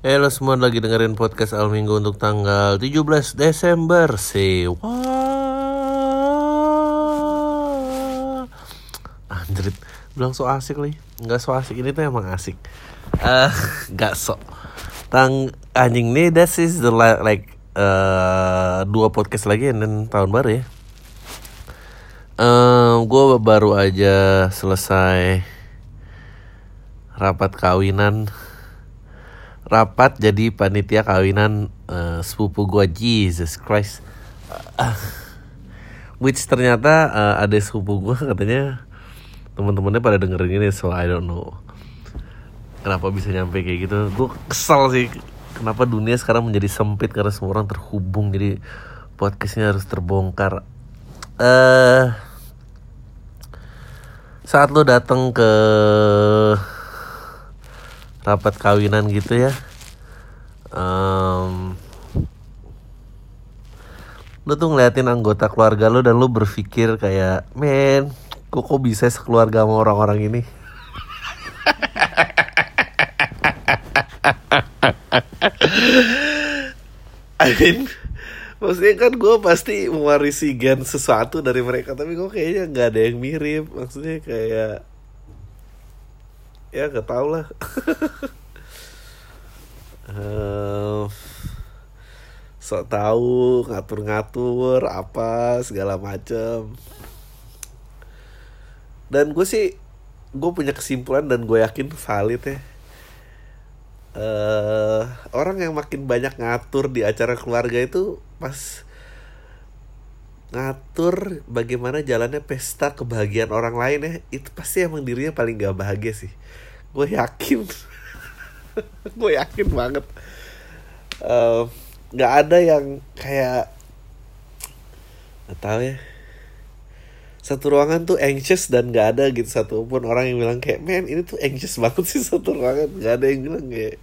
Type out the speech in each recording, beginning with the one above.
Eh lo semua lagi dengerin podcast Al Minggu untuk tanggal 17 Desember sih. Wah. Anjrit, bilang so asik nih. Enggak so asik ini tuh emang asik. Eh, enggak so. Tang anjing nih this is the la- like eh dua podcast lagi dan tahun baru ya. Eh, gue baru aja selesai rapat kawinan rapat jadi panitia kawinan eh, sepupu gua. Jesus Christ. Ah. which ternyata eh, ada sepupu gua katanya teman-temannya pada dengerin ini so I don't know kenapa bisa nyampe kayak gitu. Gue kesel sih kenapa dunia sekarang menjadi sempit karena semua orang terhubung jadi podcastnya harus terbongkar. Eh saat lo datang ke rapat kawinan gitu ya. Em, lu tuh ngeliatin anggota keluarga lu dan lu berpikir kayak men kok kok bisa sekeluarga sama orang-orang ini? I mean maksudnya kan gue pasti mewarisi gen sesuatu dari mereka tapi kok kayaknya nggak ada yang mirip. Maksudnya kayak ya gak tau lah. Eh, sok tahu ngatur-ngatur apa segala macem. Dan gue sih gue punya kesimpulan dan gue yakin valid ya. Eh orang yang makin banyak ngatur di acara keluarga itu pas ngatur bagaimana jalannya pesta kebahagiaan orang lain ya. Itu pasti emang dirinya paling gak bahagia sih. Gue yakin. Gue yakin banget. Nggak ada yang kayak nggak tahu ya. Satu ruangan tuh anxious dan nggak ada gitu. Satu pun orang yang bilang kayak men ini tuh anxious banget sih satu ruangan. Nggak ada yang bilang kayak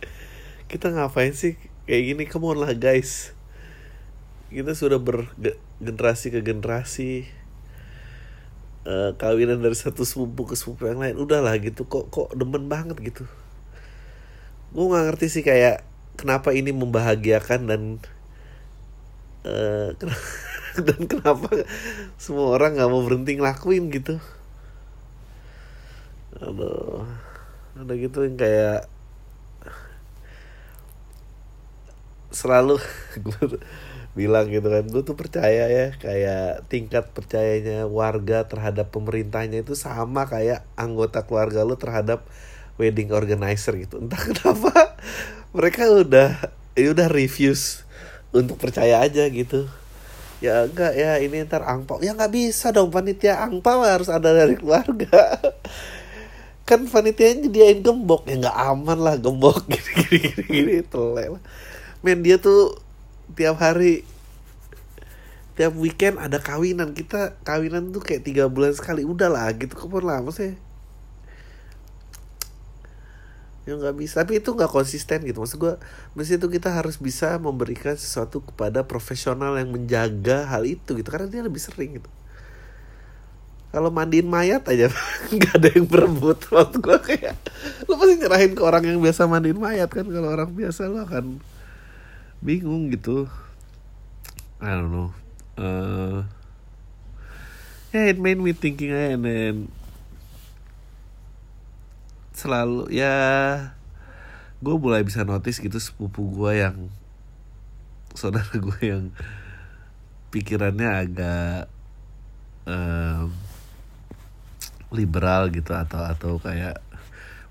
kita ngapain sih kayak gini? Come on lah guys kita sudah bergenerasi ke generasi eh, kawinan dari satu sepupu ke sepupu yang lain. Udahlah gitu kok kok demen banget gitu. Gue nggak ngerti sih kayak kenapa ini membahagiakan dan eh, ken- dan kenapa semua orang nggak mau berhenti ngelakuin gitu. Aduh ada gitu yang kayak selalu gue bilang gitu kan gue tuh percaya ya kayak tingkat percayanya warga terhadap pemerintahnya itu sama kayak anggota keluarga lu terhadap wedding organizer gitu entah kenapa mereka udah ya udah refuse untuk percaya aja gitu ya enggak ya ini ntar angpau ya nggak bisa dong panitia angpau harus ada dari keluarga kan panitia nyediain gembok ya nggak aman lah gembok gini gini gini, gini telek lah men dia tuh tiap hari tiap weekend ada kawinan. Kita kawinan tuh kayak tiga bulan sekali. Udah lah gitu. Kapan lama sih? Ya nggak bisa. Tapi itu nggak konsisten gitu. Maksud gue mesti itu kita harus bisa memberikan sesuatu kepada profesional yang menjaga hal itu gitu. Karena dia lebih sering gitu. Kalau mandiin mayat aja nggak ada yang berebut. Waktu gue kayak lu pasti nyerahin ke orang yang biasa mandiin mayat kan? Kalau orang biasa lo akan bingung gitu I don't know uh, yeah it made me thinking and then selalu ya gue mulai bisa notice gitu sepupu gue yang saudara gue yang pikirannya agak em, liberal gitu atau atau kayak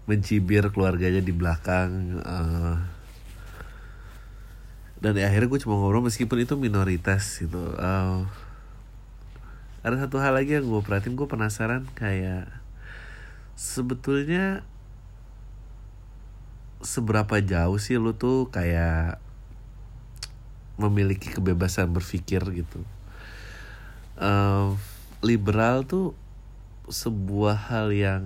mencibir keluarganya di belakang eh. Dan ya, akhirnya gue cuma ngobrol meskipun itu minoritas gitu. Eh, ada satu hal lagi yang gue perhatiin gue penasaran kayak sebetulnya seberapa jauh sih lu tuh kayak memiliki kebebasan berpikir gitu? Eh, liberal tuh sebuah hal yang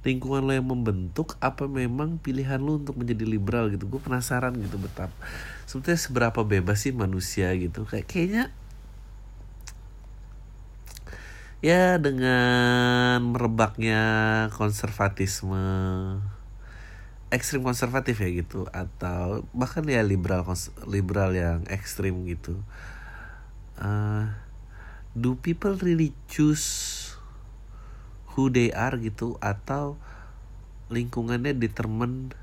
lingkungan lo yang membentuk apa memang pilihan lo untuk menjadi liberal gitu? Gue penasaran gitu betapa. Sebetulnya seberapa bebas sih manusia gitu? Kayak kayaknya ya dengan merebaknya konservatisme ekstrim konservatif ya gitu atau bahkan ya liberal liberal yang ekstrim gitu uh, do people really choose who they are gitu atau lingkungannya determine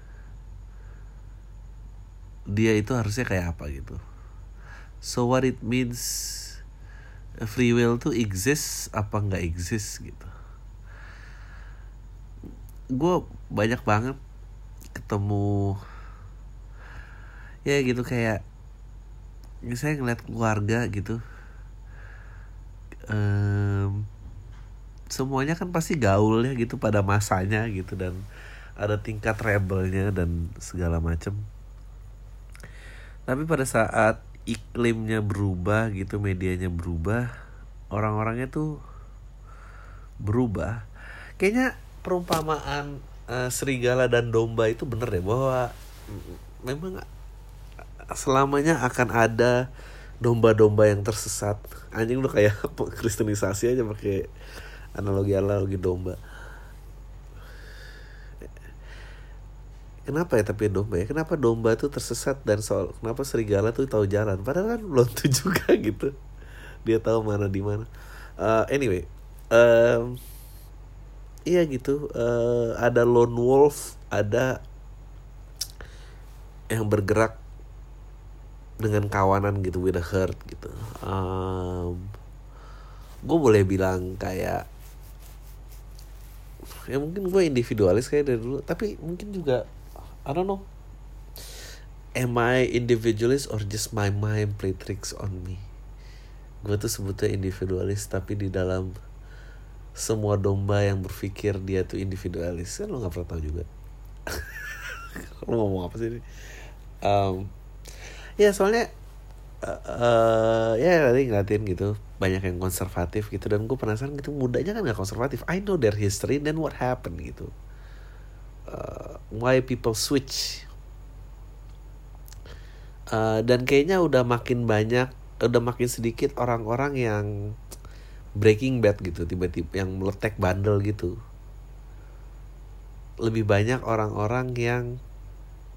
dia itu harusnya kayak apa gitu. So what it means free will tuh exist apa nggak exist gitu. Gue banyak banget ketemu ya gitu kayak saya ngeliat keluarga gitu um, semuanya kan pasti gaul ya gitu pada masanya gitu dan ada tingkat rebelnya dan segala macem. Tapi pada saat iklimnya berubah gitu medianya berubah orang-orangnya tuh berubah. Kayaknya perumpamaan uh, serigala dan domba itu bener deh bahwa memang selamanya akan ada domba-domba yang tersesat. Anjing udah kayak kristenisasi aja pakai analogi analogi domba. Kenapa ya tapi domba ya? Kenapa domba tuh tersesat dan soal kenapa serigala tuh tahu jalan? Padahal kan belum tuh juga gitu. Dia tahu mana di mana. Uh, anyway um, iya gitu. Uh, ada lone wolf ada yang bergerak dengan kawanan gitu with a herd gitu. Um, gue boleh bilang kayak ya mungkin gue individualis kayak dari dulu. Tapi mungkin juga I don't know. Am I individualist or just my mind play tricks on me? Gue tuh sebutnya individualis tapi di dalam semua domba yang berpikir dia tuh individualis. Kan lo nggak pernah tahu juga. Lo ngomong apa sih ini? Um, ya soalnya uh, uh, ya tadi ngeliatin gitu banyak yang konservatif gitu. Dan gue penasaran gitu mudanya kan nggak konservatif. I know their history then what happened gitu. Uh, why people switch. Uh, dan kayaknya udah makin banyak udah makin sedikit orang-orang yang Breaking Bad gitu tiba-tiba yang meletek bandel gitu. Lebih banyak orang-orang yang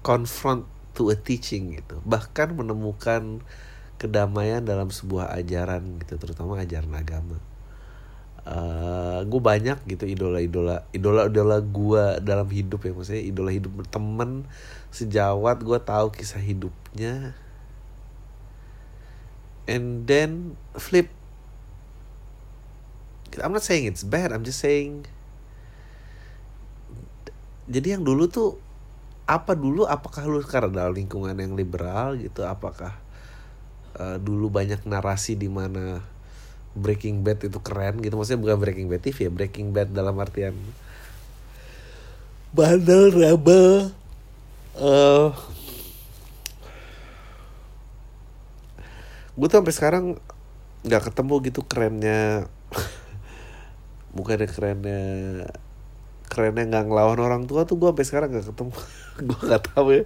confront to a teaching gitu. Bahkan menemukan kedamaian dalam sebuah ajaran gitu terutama ajaran agama. Uh, eh, gue banyak gitu idola-idola idola-idola gue dalam hidup ya maksudnya idola hidup temen sejawat gue tahu kisah hidupnya. And then flip. I'm not saying it's bad I'm just saying jadi yang dulu tuh apa dulu apakah lu karena dalam lingkungan yang liberal gitu apakah uh, dulu banyak narasi di mana Breaking Bad itu keren gitu. Maksudnya bukan Breaking Bad TV ya Breaking Bad dalam artian bandel rebel. Uh, gue tuh sampai sekarang nggak ketemu gitu kerennya. Bukannya kerennya kerennya nggak ngelawan orang tua tuh gue sampai sekarang nggak ketemu. Gue nggak tahu ya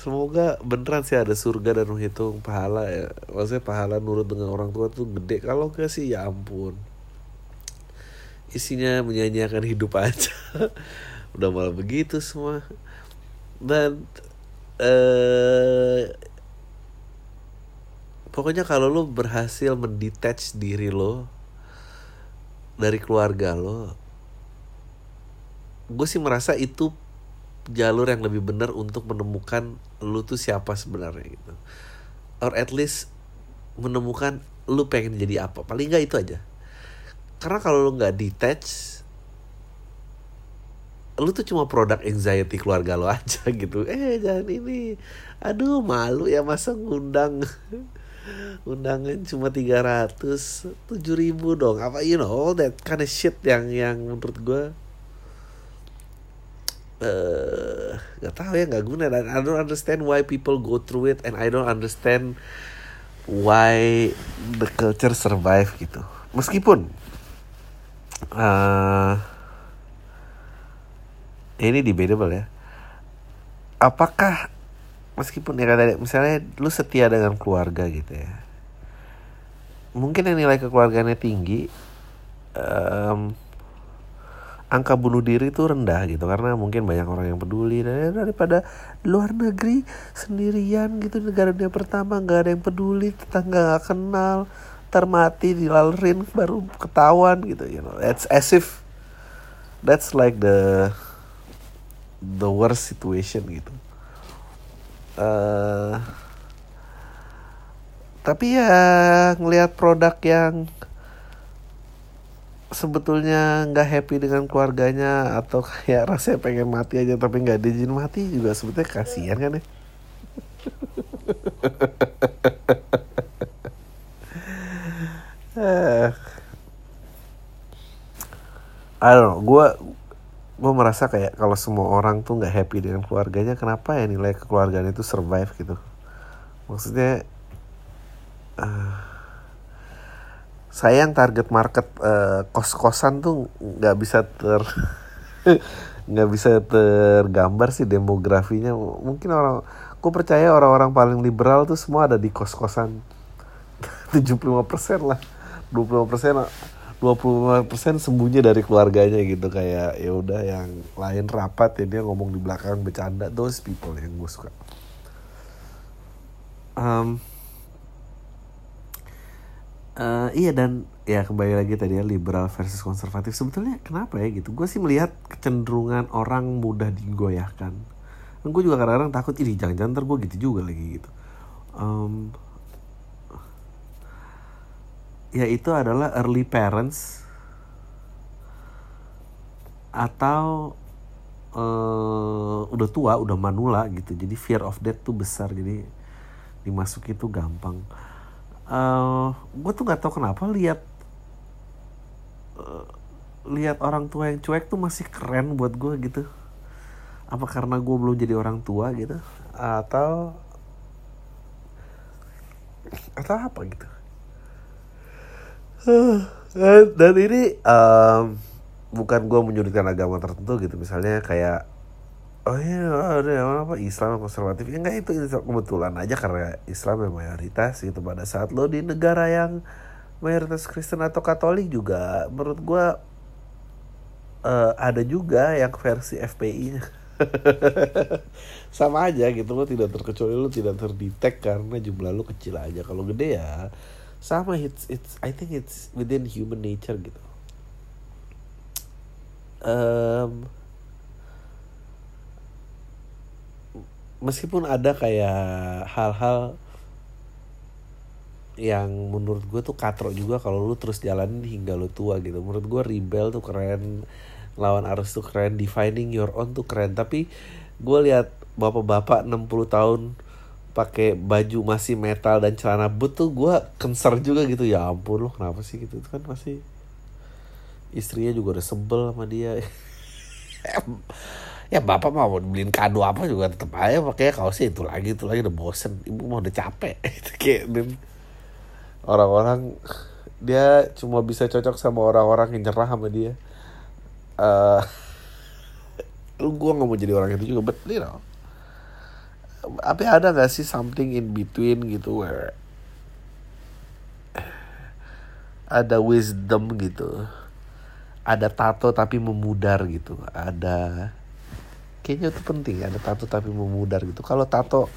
semoga beneran sih ada surga dan menghitung pahala ya. Maksudnya pahala nurut dengan orang tua tuh gede. Kalau gak sih ya ampun. Isinya menyanyiakan hidup aja. Udah malah begitu semua. Dan eh pokoknya kalau lo berhasil mendetach diri lo dari keluarga lo gue sih merasa itu jalur yang lebih benar untuk menemukan lu tuh siapa sebenarnya gitu. Or at least menemukan lu pengen jadi apa. Paling nggak itu aja. Karena kalau lu nggak detach lu tuh cuma produk anxiety keluarga lo aja gitu. Eh jangan ini. Aduh malu ya masa ngundang. Undangan cuma 300 tujuh ribu dong. Apa you know that kind of shit yang yang menurut gue uh, gak tahu ya nggak guna. Dan I don't understand why people go through it and I don't understand why the culture survive gitu. Meskipun uh, ini debatable ya. Apakah meskipun ya kata misalnya lu setia dengan keluarga gitu ya. Mungkin yang nilai kekeluarganya tinggi um, angka bunuh diri itu rendah gitu karena mungkin banyak orang yang peduli. Dan daripada luar negeri sendirian gitu negara dia pertama nggak ada yang peduli tetangga nggak kenal termati dilalerin baru ketahuan gitu you know. It's as if that's like the the worst situation gitu. Uh, tapi ya ngelihat produk yang sebetulnya nggak happy dengan keluarganya atau kayak rasanya pengen mati aja tapi nggak diizin mati juga sebetulnya kasihan kan ya I don't know, gue gue merasa kayak kalau semua orang tuh nggak happy dengan keluarganya, kenapa ya nilai kekeluargaan itu survive gitu? Maksudnya, uh, sayang target market uh, kos-kosan tuh nggak bisa ter nggak bisa tergambar sih demografinya. Mungkin orang aku percaya orang-orang paling liberal tuh semua ada di kos-kosan. 75% lah. 25% persen 25% persen sembunyi dari keluarganya gitu. Kayak ya udah yang lain rapat ya dia ngomong di belakang bercanda. Those people yang gue suka. Um, uh, iya dan ya kembali lagi tadi ya liberal versus konservatif. Sebetulnya kenapa ya gitu? Gue sih melihat kecenderungan orang mudah digoyahkan. Dan gue juga kadang-kadang takut ini jangan-jangan ntar gitu juga lagi gitu. Um, ya itu adalah early parents atau uh, udah tua udah manula gitu. Jadi fear of death tuh besar jadi dimasuki tuh gampang uh, eh, gue tuh nggak tahu kenapa lihat uh, lihat orang tua yang cuek tuh masih keren buat gue gitu. Apa karena gue belum jadi orang tua gitu atau atau apa gitu. Dan ini um, bukan gue menyudutkan agama tertentu gitu. Misalnya kayak oh iya ada apa Islam konservatif? Ya enggak itu kebetulan aja karena Islam yang mayoritas gitu. Pada saat lo di negara yang mayoritas Kristen atau Katolik juga menurut gue uh, ada juga yang versi FPI-nya sama aja gitu lo tidak terkecuali lo tidak terdetek karena jumlah lo kecil aja. Kalau gede ya sama it's it's I think it's within human nature gitu. Um, meskipun ada kayak hal-hal yang menurut gue tuh katrok juga kalau lu terus jalanin hingga lu tua gitu. Menurut gue rebel tuh keren lawan arus tuh keren defining your own tuh keren. Tapi gue lihat bapak-bapak 60 tahun pakai baju masih metal dan celana boot tuh gue kenser juga gitu. Ya ampun lo kenapa sih gitu? Itu kan masih istrinya juga udah sebel sama dia ya bapak mau beliin kado apa juga tetap aja pakai. Kaosnya itu lagi itu lagi udah bosen. Ibu mau udah capek. Kayak orang-orang dia cuma bisa cocok sama orang-orang yang nyerah sama dia. Uh, lu gue nggak mau jadi orang itu juga but you know. Apa ada gak sih something in between gitu where ada wisdom gitu? Ada tato tapi memudar gitu. Ada kayaknya itu penting ada tato tapi memudar gitu. Kalau tato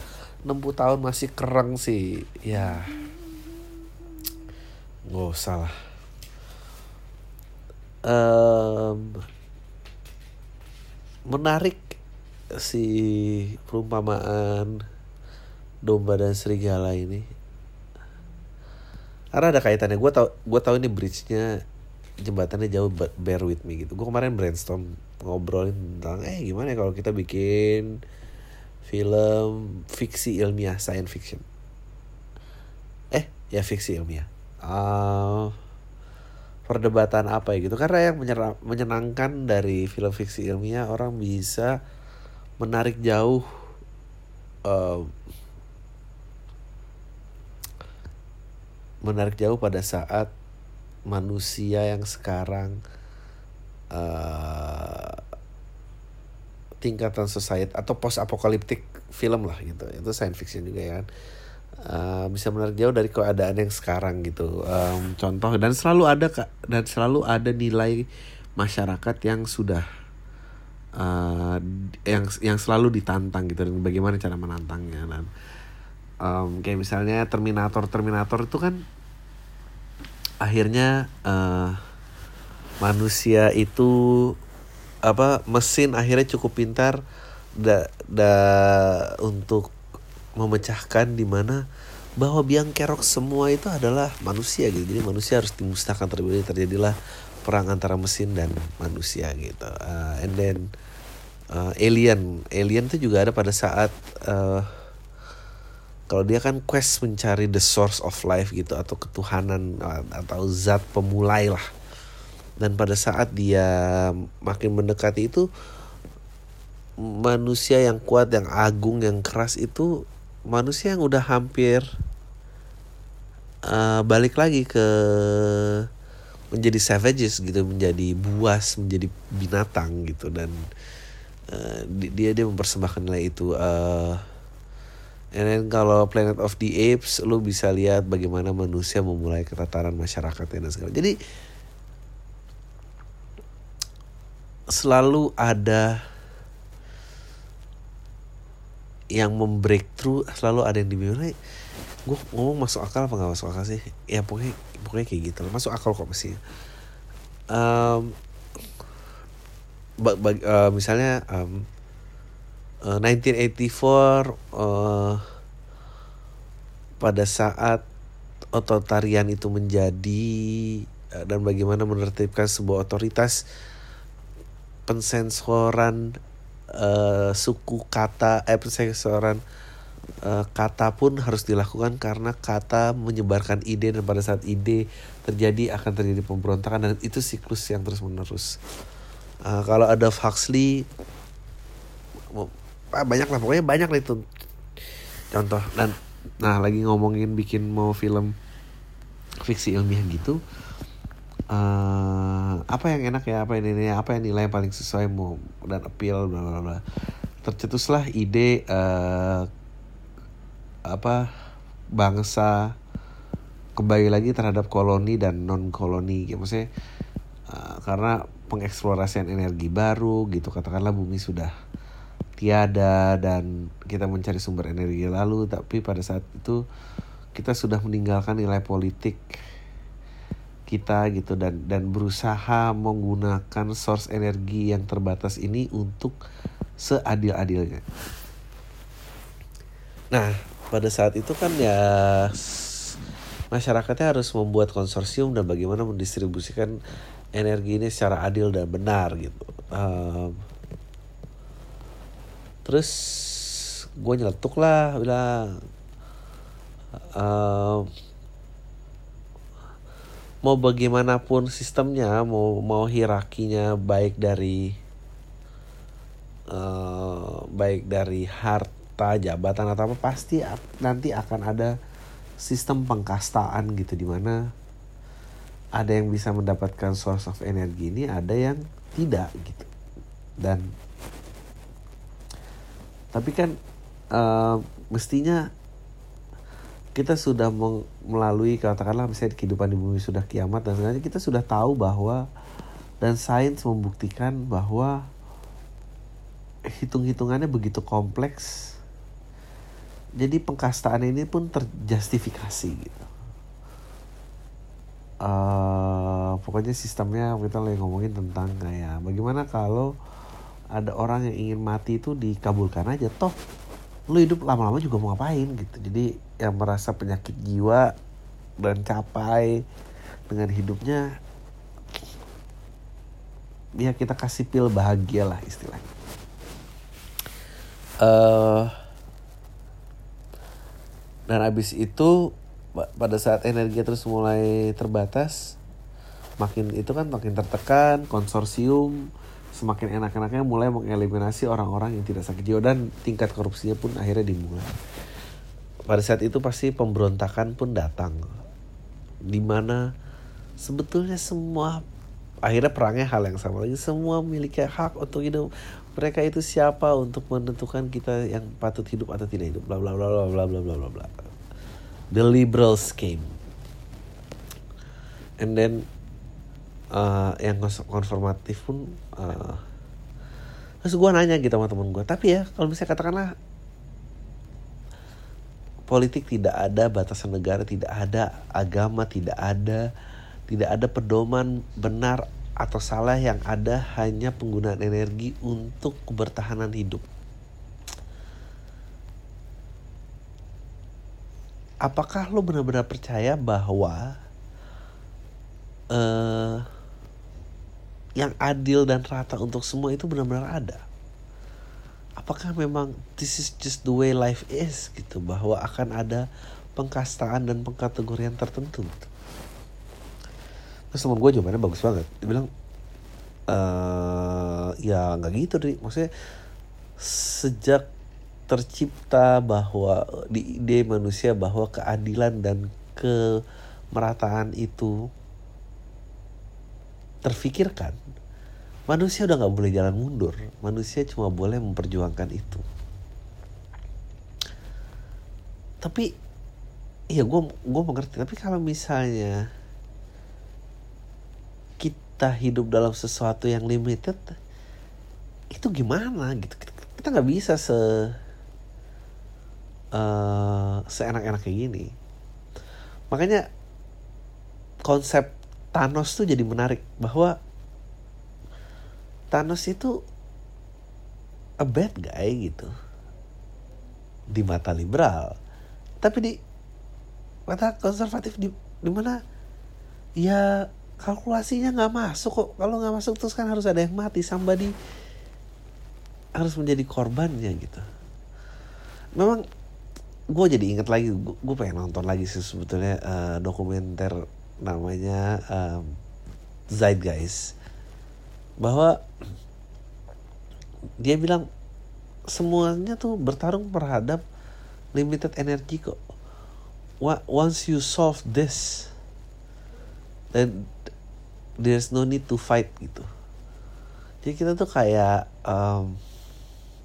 60 tahun masih kereng sih ya. Nggak usah lah. Um, menarik si perumpamaan domba dan serigala ini. Karena ada kaitannya gue tau gue tau ini bridge-nya jembatannya jauh bear with me gitu. Gue kemarin brainstorm ngobrolin tentang eh gimana ya kalau kita bikin film fiksi ilmiah science fiction? Eh ya fiksi ilmiah. Uh, perdebatan apa ya? Gitu. Karena yang menyenangkan dari film fiksi ilmiah orang bisa menarik jauh uh, menarik jauh pada saat manusia yang sekarang uh, tingkatan society atau post apokaliptik film lah gitu. Itu science fiction juga ya kan. Uh, bisa menarik jauh dari keadaan yang sekarang gitu. Um, contoh dan selalu ada kak dan selalu ada nilai masyarakat yang sudah uh, yang yang selalu ditantang gitu dan bagaimana cara menantangnya dan um, kayak misalnya Terminator Terminator itu kan akhirnya uh, manusia itu apa mesin akhirnya cukup pintar. Da, da untuk memecahkan di mana bahwa biang kerok semua itu adalah manusia gitu. Jadi manusia harus dimusnahkan terlebih terjadilah perang antara mesin dan manusia gitu. Uh, and then uh, alien. Alien itu juga ada pada saat uh, kalau dia kan quest mencari the source of life gitu atau ketuhanan uh, atau zat pemulai lah dan pada saat dia makin mendekati itu manusia yang kuat yang agung yang keras itu manusia yang udah hampir uh, balik lagi ke menjadi savages gitu menjadi buas menjadi binatang gitu. Dan uh, dia dia mempersembahkan nilai itu. Uh, and then kalau Planet of the Apes lu bisa lihat bagaimana manusia memulai ketataran masyarakatnya dan segala jadi selalu ada yang membreakthrough selalu ada yang dibingung gue ngomong masuk akal apa nggak masuk akal sih? Ya pokoknya pokoknya kayak gitu masuk akal kok mesti um, bag, bag, uh, misalnya um, uh, 1984 uh, pada saat otoritarian itu menjadi uh, dan bagaimana menertibkan sebuah otoritas pensensoran uh, suku kata eh pensensoran uh, kata pun harus dilakukan karena kata menyebarkan ide dan pada saat ide terjadi akan terjadi pemberontakan dan itu siklus yang terus menerus uh, kalau ada Huxley banyak lah pokoknya banyak lah itu. Contoh dan nah lagi ngomongin bikin mau film fiksi ilmiah gitu uh, apa yang enak ya apa ini apa yang nilai yang paling sesuai mau dan appeal bla bla bla. Tercetuslah ide uh, apa bangsa kembali lagi terhadap koloni dan non koloni gitu maksudnya uh, karena pengeksplorasian energi baru gitu katakanlah bumi sudah tiada dan kita mencari sumber energi lalu tapi pada saat itu kita sudah meninggalkan nilai politik kita gitu dan dan berusaha menggunakan source energi yang terbatas ini untuk seadil-adilnya. Nah, pada saat itu kan ya masyarakatnya harus membuat konsorsium dan bagaimana mendistribusikan energi ini secara adil dan benar gitu. Um, terus gue nyeletuk lah bilang um, mau bagaimanapun sistemnya mau mau hierarkinya baik dari uh, baik dari harta jabatan atau apa pasti nanti akan ada sistem pengkastaan gitu di mana ada yang bisa mendapatkan source of energi ini ada yang tidak gitu. Dan tapi kan uh, mestinya kita sudah melalui katakanlah misalnya kehidupan di bumi sudah kiamat dan sebenarnya kita sudah tahu bahwa dan sains membuktikan bahwa hitung-hitungannya begitu kompleks jadi pengkastaan ini pun terjustifikasi gitu. Uh, pokoknya sistemnya kita lagi ngomongin tentang kayak bagaimana kalau ada orang yang ingin mati itu dikabulkan aja toh lu hidup lama-lama juga mau ngapain gitu. Jadi yang merasa penyakit jiwa dan capai dengan hidupnya ya kita kasih pil bahagia lah istilahnya. Uh, dan abis itu pada saat energi terus mulai terbatas makin itu kan makin tertekan konsorsium semakin enak-enaknya mulai mengeliminasi orang-orang yang tidak sakit jiwa dan tingkat korupsinya pun akhirnya dimulai. Pada saat itu pasti pemberontakan pun datang di mana sebetulnya semua akhirnya perangnya hal yang sama lagi. Semua memiliki hak untuk hidup. Mereka itu siapa untuk menentukan kita yang patut hidup atau tidak hidup? Bla bla bla bla bla bla bla bla bla. The liberals came and then uh, yang konformatif pun uh, terus gue nanya gitu sama temen gue tapi ya kalau misalnya katakanlah politik tidak ada batasan negara tidak ada agama tidak ada tidak ada pedoman benar atau salah yang ada hanya penggunaan energi untuk kebertahanan hidup. Apakah lo benar-benar percaya bahwa uh, yang adil dan rata untuk semua itu benar-benar ada? Apakah memang this is just the way life is gitu bahwa akan ada pengkastaan dan pengkategorian tertentu? Gitu. Terus teman gue jawabannya bagus banget. Dia bilang, e, ya nggak gitu deh. Maksudnya sejak tercipta bahwa di ide manusia bahwa keadilan dan kemerataan itu terfikirkan manusia udah nggak boleh jalan mundur. Manusia cuma boleh memperjuangkan itu. Tapi iya gue gue mengerti. Tapi kalau misalnya kita hidup dalam sesuatu yang limited itu gimana gitu? Kita nggak bisa se uh, seenak-enak kayak gini. Makanya konsep Thanos tuh jadi menarik bahwa Thanos itu a bad guy gitu. Di mata liberal, tapi di mata konservatif di di mana ya kalkulasinya nggak masuk kok. Kalau nggak masuk terus kan harus ada yang mati. Somebody harus menjadi korbannya gitu. Memang gue jadi inget lagi gue pengen nonton lagi sih sebetulnya uh, dokumenter namanya um, Zeitgeist bahwa dia bilang semuanya tuh bertarung terhadap limited energy kok. Once you solve this then there's no need to fight gitu. Jadi kita tuh kayak um,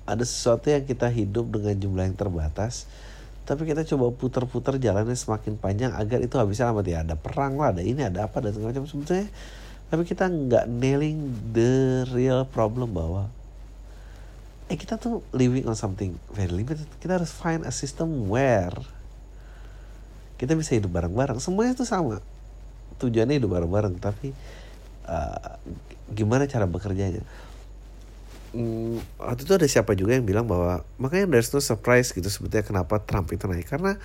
ada sesuatu yang kita hidup dengan jumlah yang terbatas tapi kita coba putar-putar jalannya semakin panjang agar itu habisnya lama. Ya ada perang lah ada ini ada apa dan segala macam. Sebetulnya tapi kita nggak nailing the real problem bahwa eh kita tuh living on something very limited. Kita harus find a system where kita bisa hidup bareng-bareng. Semuanya tuh sama. Tujuannya hidup bareng-bareng tapi uh, gimana cara bekerjanya hmm, waktu itu ada siapa juga yang bilang bahwa makanya there's no surprise gitu sebetulnya kenapa Trump itu naik. Karena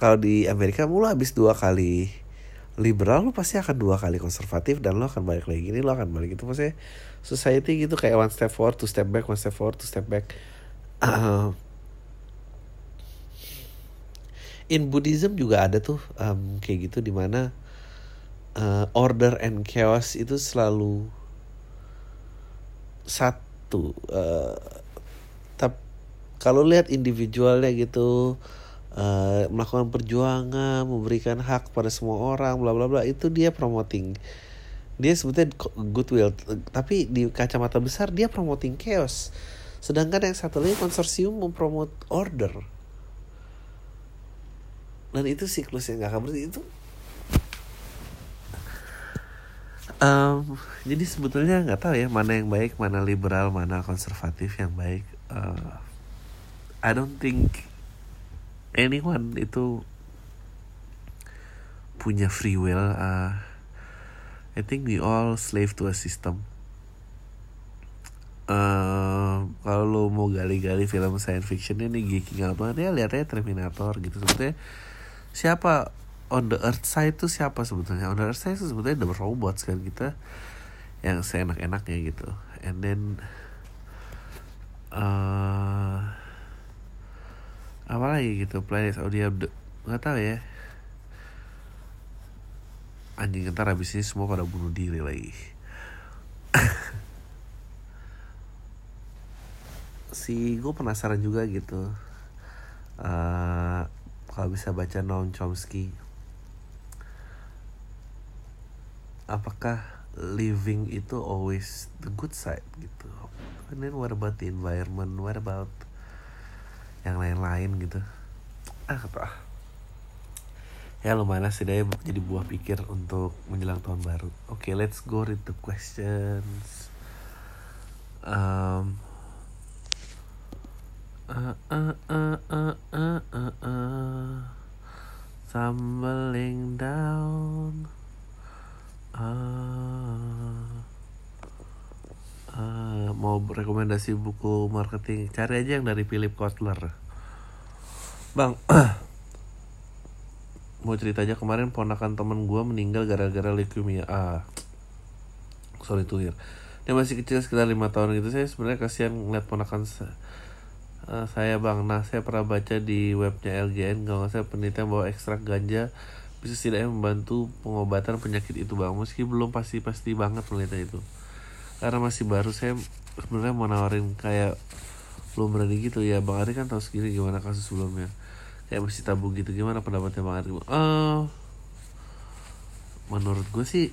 kalau di Amerika mulu habis dua kali liberal lo pasti akan dua kali konservatif dan lo akan balik lagi gini lo akan balik itu. Maksudnya society gitu kayak one step forward two step back one step forward two step back. In Buddhism juga ada tuh um, kayak gitu di mana uh, order and chaos itu selalu satu uh, tap kalau lihat individualnya gitu uh, melakukan perjuangan memberikan hak pada semua orang bla bla bla itu dia promoting. Dia sebetulnya goodwill tapi di kacamata besar dia promoting chaos. Sedangkan yang satu lagi konsorsium mempromot order. Dan itu siklus yang gak akan berhenti. Itu um, jadi sebetulnya nggak tahu ya mana yang baik mana liberal mana konservatif yang baik. Uh, I don't think anyone itu punya free will. Uh, I think we all slave to a system. Uh, kalau lo mau gali-gali film science fiction ini geeking out banget ya lihatnya Terminator gitu. Sebetulnya siapa on the earth side itu siapa sebetulnya? On the earth side itu sebetulnya the robots kan kita yang seenak-enaknya gitu. And then uh, apa lagi gitu? Planet Saudi nggak tahu ya. Anjing ntar habis ini semua pada bunuh diri lagi. Si gue penasaran juga gitu. Uh, kalau bisa baca Noam Chomsky apakah living itu always the good side gitu? And then what about the environment? What about yang lain-lain gitu? Ah apa? Ya lumayan lah setidaknya jadi buah pikir untuk menjelang tahun baru. Oke okay, let's go read the questions. Um, uh, uh, uh, uh, uh, uh, uh, tumbling down uh, uh, mau rekomendasi buku marketing. Cari aja yang dari Philip Kotler. Bang mau cerita aja kemarin ponakan temen gue meninggal gara-gara leukemia. Ah. Sorry tuh ya dia masih kecil sekitar lima tahun gitu. Saya sebenarnya kasihan ngeliat ponakan saya, uh, saya bang. Nah saya pernah baca di webnya LGN kalau saya penelitian bahwa ekstrak ganja bisa setidaknya membantu pengobatan penyakit itu bang. Meski belum pasti pasti banget penelitian itu. Karena masih baru saya sebenarnya mau nawarin kayak belum berani gitu. Ya bang Ari kan tahu segini gimana kasus sebelumnya. Kayak masih tabu gitu. Gimana pendapatnya bang Ari uh, menurut gue sih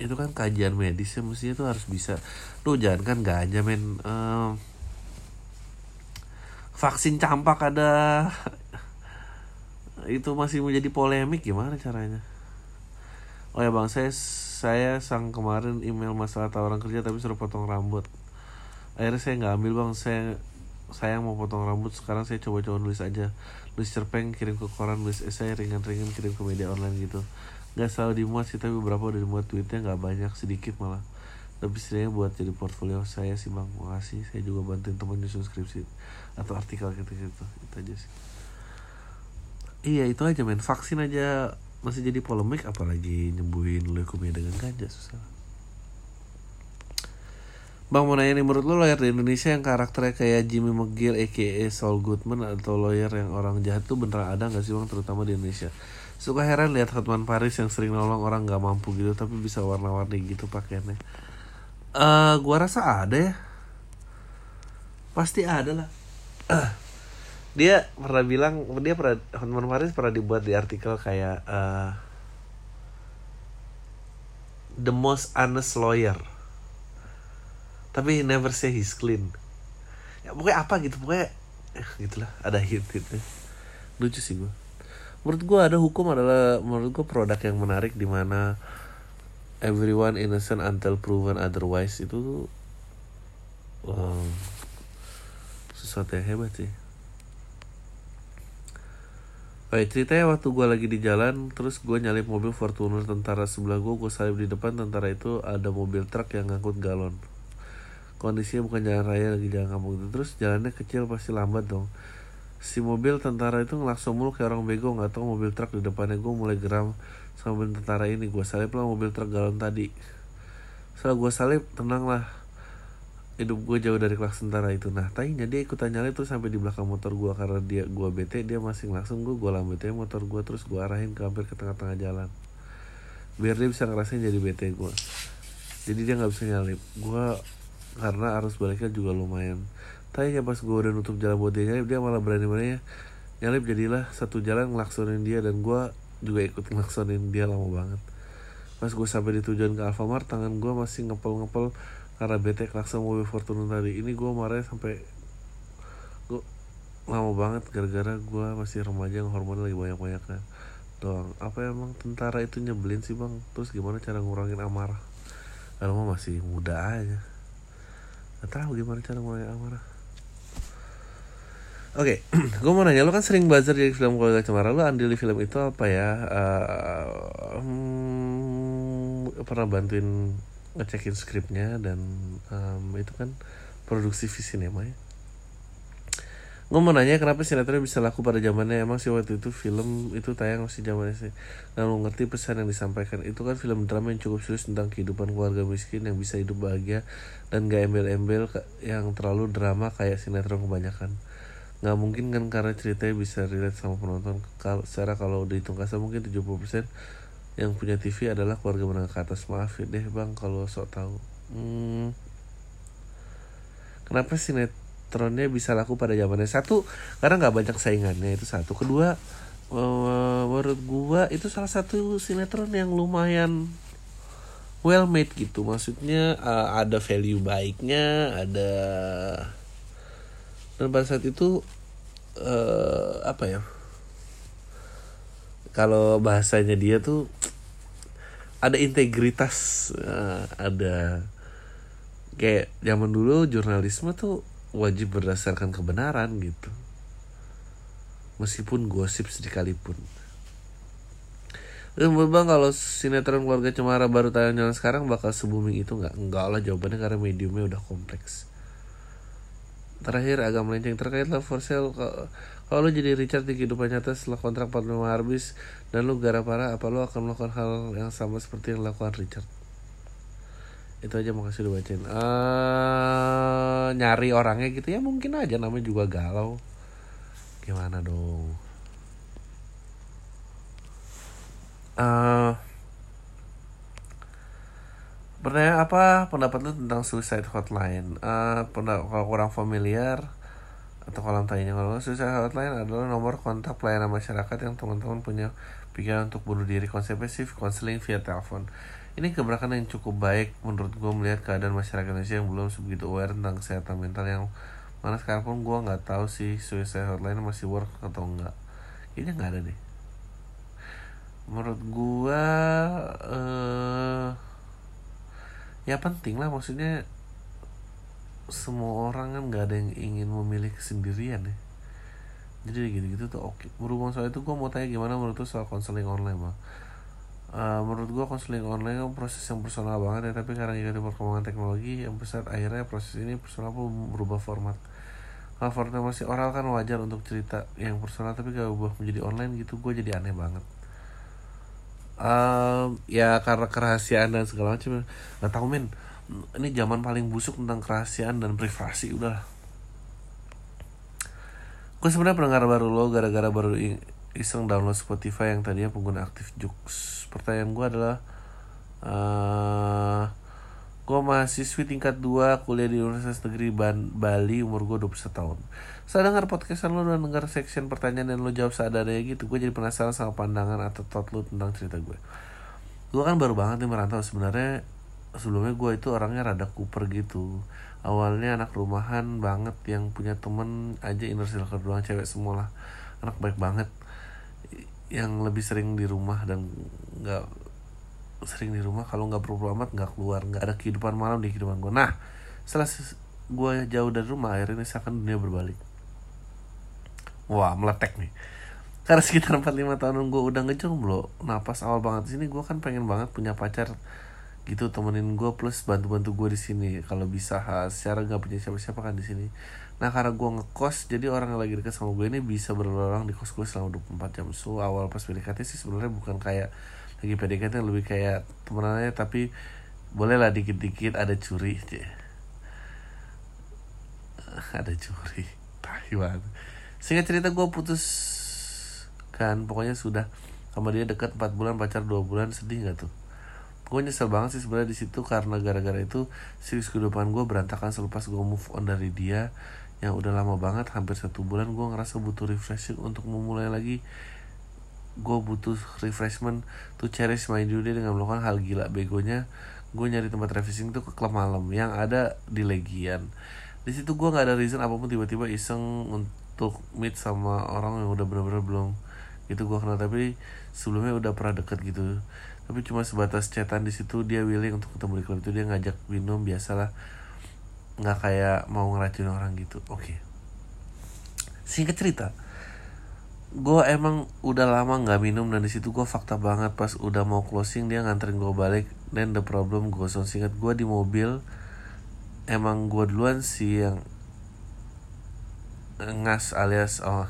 itu kan kajian medis ya. Mestinya tuh harus bisa. Tuh jangan kan ganja men. Uh, vaksin campak ada itu masih menjadi polemik gimana caranya? Oh ya bang saya saya sang kemarin email masalah tawaran kerja tapi suruh potong rambut. Akhirnya saya nggak ambil bang. Saya saya mau potong rambut. Sekarang saya coba-coba nulis aja. Nulis cerpen kirim ke koran nulis esai ringan-ringan kirim ke media online gitu. Nggak selalu dimuat sih tapi beberapa udah dimuat. Tweetnya nggak banyak sedikit malah. Tapi setidaknya buat jadi portfolio saya sih bang. Makasih. Saya juga bantuin teman nyusun skripsi atau artikel gitu-gitu. Itu aja sih iya itu aja men. Vaksin aja masih jadi polemik apalagi nyembuhin leukemia dengan ganja susah. Bang mau nanya nih menurut lo lawyer di Indonesia yang karakternya kayak Jimmy McGill aka Saul Goodman atau lawyer yang orang jahat tuh beneran ada gak sih bang terutama di Indonesia? Suka heran lihat Hotman Paris yang sering nolong orang gak mampu gitu tapi bisa warna-warni gitu pakaiannya. Uh, Gua rasa ada ya. Pasti ada lah Dia pernah bilang dia pernah Hotman Paris pernah dibuat di artikel kayak uh, The most honest lawyer. Tapi he never say he's clean. Ya pokoknya apa gitu pokoknya eh, gitulah ada hint gitu lucu sih gue menurut gue ada hukum adalah menurut gue produk yang menarik di mana everyone innocent until proven otherwise itu wow, sesuatu yang hebat sih Kayak ceritanya waktu gue lagi di jalan Terus gue nyalip mobil Fortuner tentara sebelah gue Gue salip di depan tentara itu Ada mobil truk yang ngangkut galon. Kondisinya bukan jalan raya lagi jalan kampung itu. Terus jalannya kecil pasti lambat dong. Si mobil tentara itu ngelakson mulu kayak orang bego nggak tahu mobil truk di depannya. Gue mulai geram sama mobil tentara ini. Gue salip lah mobil truk galon tadi. Setelah gue salip tenang lah hidup gue jauh dari kelas tentara itu. Nah tanya dia ikutan nyalip tuh sampai di belakang motor gue karena dia gue bete dia masih langsung gue gue lambetin motor gue terus gue arahin ke hampir ke tengah-tengah jalan. Biar dia bisa ngerasain jadi bete gue jadi dia nggak bisa nyalip. Gue karena arus baliknya juga lumayan. Tanya pas gue udah nutup jalan buat dia nyalip dia malah berani berani nyalip jadilah satu jalan ngelaksonin dia dan gue juga ikut ngelaksonin dia lama banget. Pas gue sampai di tujuan ke Alfamart tangan gue masih ngepel-ngepel karena bete klakson mobil Fortuner tadi. Ini gue marah sampai gue lama banget gara-gara gue masih remaja yang hormon lagi banyak-banyak kan. Doang apa emang tentara itu nyebelin sih bang? Terus gimana cara ngurangin amarah? Kalau masih muda aja. Gak tahu gimana cara mulai amarah. Oke, okay. gue mau nanya, lo kan sering buzzer di film Keluarga Cemara, lo andil di film itu apa ya? Uh, hmm, pernah bantuin ngecekin skripnya dan um, itu kan produksi Visinema ya. Gue mau nanya kenapa sinetron bisa laku pada zamannya? Emang sih waktu itu film itu tayang masih zamannya sih? Dan ngerti pesan yang disampaikan. Itu kan film drama yang cukup serius tentang kehidupan keluarga miskin yang bisa hidup bahagia dan gak embel-embel yang terlalu drama kayak sinetron kebanyakan. Nggak mungkin kan karena ceritanya bisa relate sama penonton. Secara kalau dihitung kasar mungkin 70% yang punya TV adalah keluarga menengah ke atas. Maaf ya deh bang kalau sok tahu. Hmm, kenapa sinetron sinetronnya bisa laku pada zamannya? Satu karena nggak banyak saingannya itu satu. Kedua uh, menurut gua itu salah satu sinetron yang lumayan well made gitu. Maksudnya uh, ada value baiknya ada dan pada saat itu uh, apa ya kalau bahasanya dia tuh ada integritas uh, ada kayak zaman dulu jurnalisme tuh wajib berdasarkan kebenaran gitu meskipun gosip sekalipun Eh, bang kalau sinetron keluarga cemara baru tayang sekarang bakal se booming itu nggak? Enggak lah jawabannya karena mediumnya udah kompleks. Terakhir agak melenceng terkait love for sale kalau lo jadi Richard di kehidupan nyata setelah kontrak 45 habis dan lo gara parah apa lo akan melakukan hal yang sama seperti yang dilakukan Richard? Itu aja makasih udah bacain. Uh, nyari orangnya gitu ya mungkin aja namanya juga galau. Gimana dong? Uh, Pertanyaan apa pendapat lu tentang suicide hotline? Uh, kalau kurang familiar atau kolam tanya kalau suicide hotline adalah nomor kontak pelayanan masyarakat yang teman-teman punya pikiran untuk bunuh diri konsepsif konseling via telepon. Ini keberakaman yang cukup baik menurut gue melihat keadaan masyarakat Indonesia yang belum sebegitu aware tentang kesehatan mental yang mana sekarang pun gue nggak tahu sih suicide hotline masih work atau enggak. Kayaknya nggak ada deh. Menurut gue uh, ya penting lah maksudnya semua orang kan nggak ada yang ingin memilih sendirian ya. Jadi gitu-gitu tuh oke. Berhubung soal itu gue mau tanya gimana menurut tuh soal konseling online bang? Uh, menurut gue konseling online kan proses yang personal banget ya tapi karena ikuti perkembangan teknologi yang besar akhirnya proses ini personal pun berubah format. Kalau formatnya masih oral kan wajar untuk cerita yang personal tapi kalau berubah menjadi online gitu gue jadi aneh banget. Um, ya karena kerahasiaan dan segala macam nggak tahu men ini zaman paling busuk tentang kerahasiaan dan privasi udah. Gue sebenarnya pendengar baru lo gara-gara baru iseng download Spotify yang tadinya pengguna aktif Jux. Pertanyaan gue adalah uh, gue mahasiswi tingkat 2 kuliah di Universitas Negeri Bali umur gue 21 tahun. Saya dengar podcastan lo dan dengar section pertanyaan dan lo jawab seadanya gitu. Gue jadi penasaran sama pandangan atau thought lo tentang cerita gue gue kan baru banget nih merantau. Sebenarnya sebelumnya gue itu orangnya rada kuper gitu. Awalnya anak rumahan banget yang punya temen aja inner circle doang cewek semua lah anak baik banget. Yang lebih sering di rumah dan nggak sering di rumah kalau nggak perlu amat nggak keluar nggak ada kehidupan malam di kehidupan gue nah setelah gue jauh dari rumah akhirnya seakan dunia berbalik. Wah meletek nih. Karena sekitar 4-5 tahun gue udah ngejomblo napas awal banget sini gue kan pengen banget punya pacar gitu temenin gue plus bantu-bantu gue di sini. Kalau bisa ha, secara nggak punya siapa-siapa kan di sini. Nah karena gue ngekos jadi orang yang lagi deket sama gue ini bisa berlorong di kos gue selama 24 jam. So awal pas PDKT sih sebenarnya bukan kayak lagi PDKT lebih kayak temenannya tapi bolehlah dikit-dikit ada curi. Ada curi. Taiwan Singkat cerita gue putus kan. Pokoknya sudah. Sama dia dekat 4 bulan pacar 2 bulan. Sedih gak tuh gue nyesel banget sih sebenarnya di situ karena gara-gara itu serius kehidupan gue berantakan selepas gue move on dari dia yang udah lama banget hampir satu bulan gue ngerasa butuh refreshing untuk memulai lagi. Gue butuh refreshment to cherish my day dengan melakukan hal gila begonya. Gue nyari tempat refreshing tuh ke klub malam yang ada di Legian. Di situ gue nggak ada reason apa pun tiba-tiba iseng untuk meet sama orang yang udah bener-bener belum itu gue kenal. Tapi sebelumnya udah pernah deket gitu tapi cuma sebatas chatan di situ dia willing untuk ketemu di klub itu dia ngajak minum biasalah. Nggak kayak mau ngeracun orang gitu oke. Okay. singkat cerita gue emang udah lama nggak minum dan di situ gue fakta banget pas udah mau closing dia nganterin gue balik dan the problem gue so singkat gue di mobil emang gue duluan sih yang ngas alias oh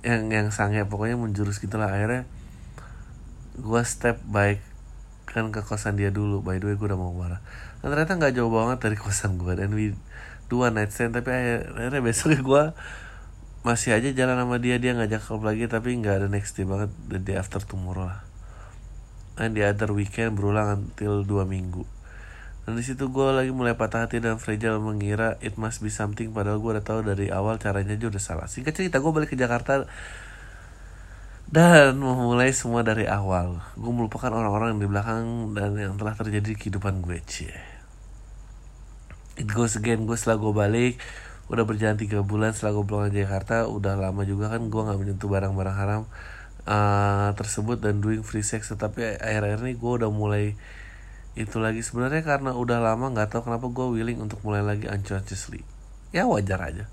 yang yang sange pokoknya menjurus gitulah. Akhirnya gue step baik kan ke kosan dia dulu. By the way gue udah mau marah. Dan ternyata nggak jauh banget dari kosan gue dan we dua night stand tapi akhirnya besoknya gue masih aja jalan sama dia. Dia ngajak klub lagi tapi nggak ada next day banget. The day after tomorrow lah. And the other weekend berulang until dua minggu. Dan di situ gue lagi mulai patah hati dan fragile mengira it must be something. Padahal gue udah tahu dari awal caranya aja udah salah. Singkat cerita gue balik ke Jakarta dan memulai semua dari awal. Gue melupakan orang-orang yang di belakang dan yang telah terjadi di kehidupan gue. Cie. It goes again. Gue setelah gue balik udah berjalan tiga bulan setelah gue pulang ke Jakarta udah lama juga kan gue nggak menyentuh barang-barang haram uh, tersebut dan doing free sex tetapi akhir-akhir ini gue udah mulai itu lagi sebenarnya karena udah lama nggak tahu kenapa gue willing untuk mulai lagi unconsciously ya wajar aja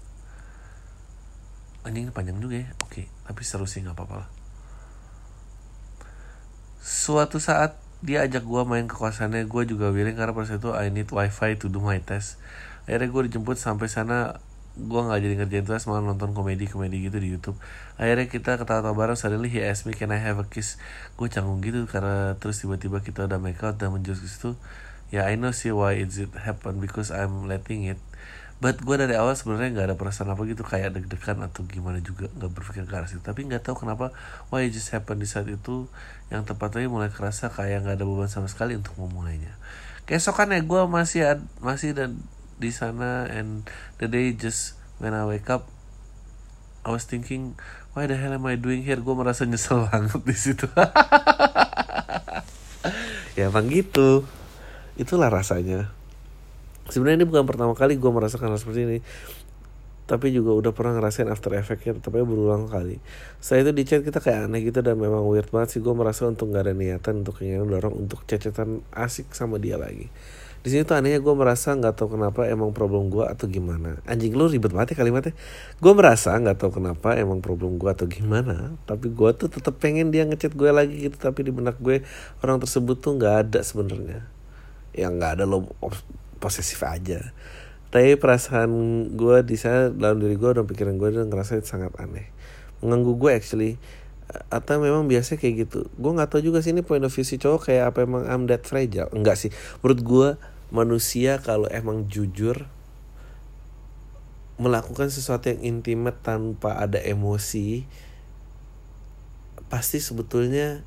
anjing panjang juga ya oke tapi seru sih nggak apa-apa lah suatu saat dia ajak gue main ke kosannya gue juga willing karena pas itu I need wifi to do my test. Akhirnya gue dijemput sampai sana gue nggak jadi ngerjain tugas malah nonton komedi komedi gitu di YouTube. Akhirnya kita ketawa-tawa bareng suddenly he asked me can I have a kiss? Gue canggung gitu karena terus tiba-tiba kita udah make out dan menjurus itu ya I know sih why it happen because I'm letting it but gue dari awal sebenarnya nggak ada perasaan apa gitu kayak deg-degan atau gimana juga nggak berpikir ke arah situ. Tapi nggak tahu kenapa why it just happen di saat itu yang tepat lagi mulai kerasa kayak nggak ada beban sama sekali untuk memulainya. Keesokannya gue masih ad, masih dan di sana and the day just when I wake up I was thinking why the hell am I doing here? Gue merasa nyesel banget di situ. Ya emang gitu. Itulah rasanya sebenarnya ini bukan pertama kali gue merasakan hal seperti ini. Tapi juga udah pernah ngerasain after effectnya tapi berulang kali. Setelah itu di chat kita kayak aneh gitu dan memang weird banget sih. Gue merasa untuk gak ada niatan untuk ingin dorong untuk cecetan asik sama dia lagi. Di sini tuh anehnya gue merasa nggak tahu kenapa emang problem gue atau gimana. Anjing lu ribet banget ya kalimatnya. Gue merasa nggak tahu kenapa emang problem gue atau gimana tapi gue tuh tetap pengen dia ngechat gue lagi gitu. Tapi di benak gue orang tersebut tuh nggak ada sebenarnya. Yang nggak ada lo posesif aja. Tapi perasaan gue di sana dalam diri gue dan pikiran gue udah ngerasa sangat aneh. Mengganggu gue actually. Atau memang biasa kayak gitu. Gue nggak tahu juga sih ini point of view si cowok kayak apa emang I'm that fragile. Enggak sih. Menurut gue manusia kalau emang jujur melakukan sesuatu yang intimate tanpa ada emosi pasti sebetulnya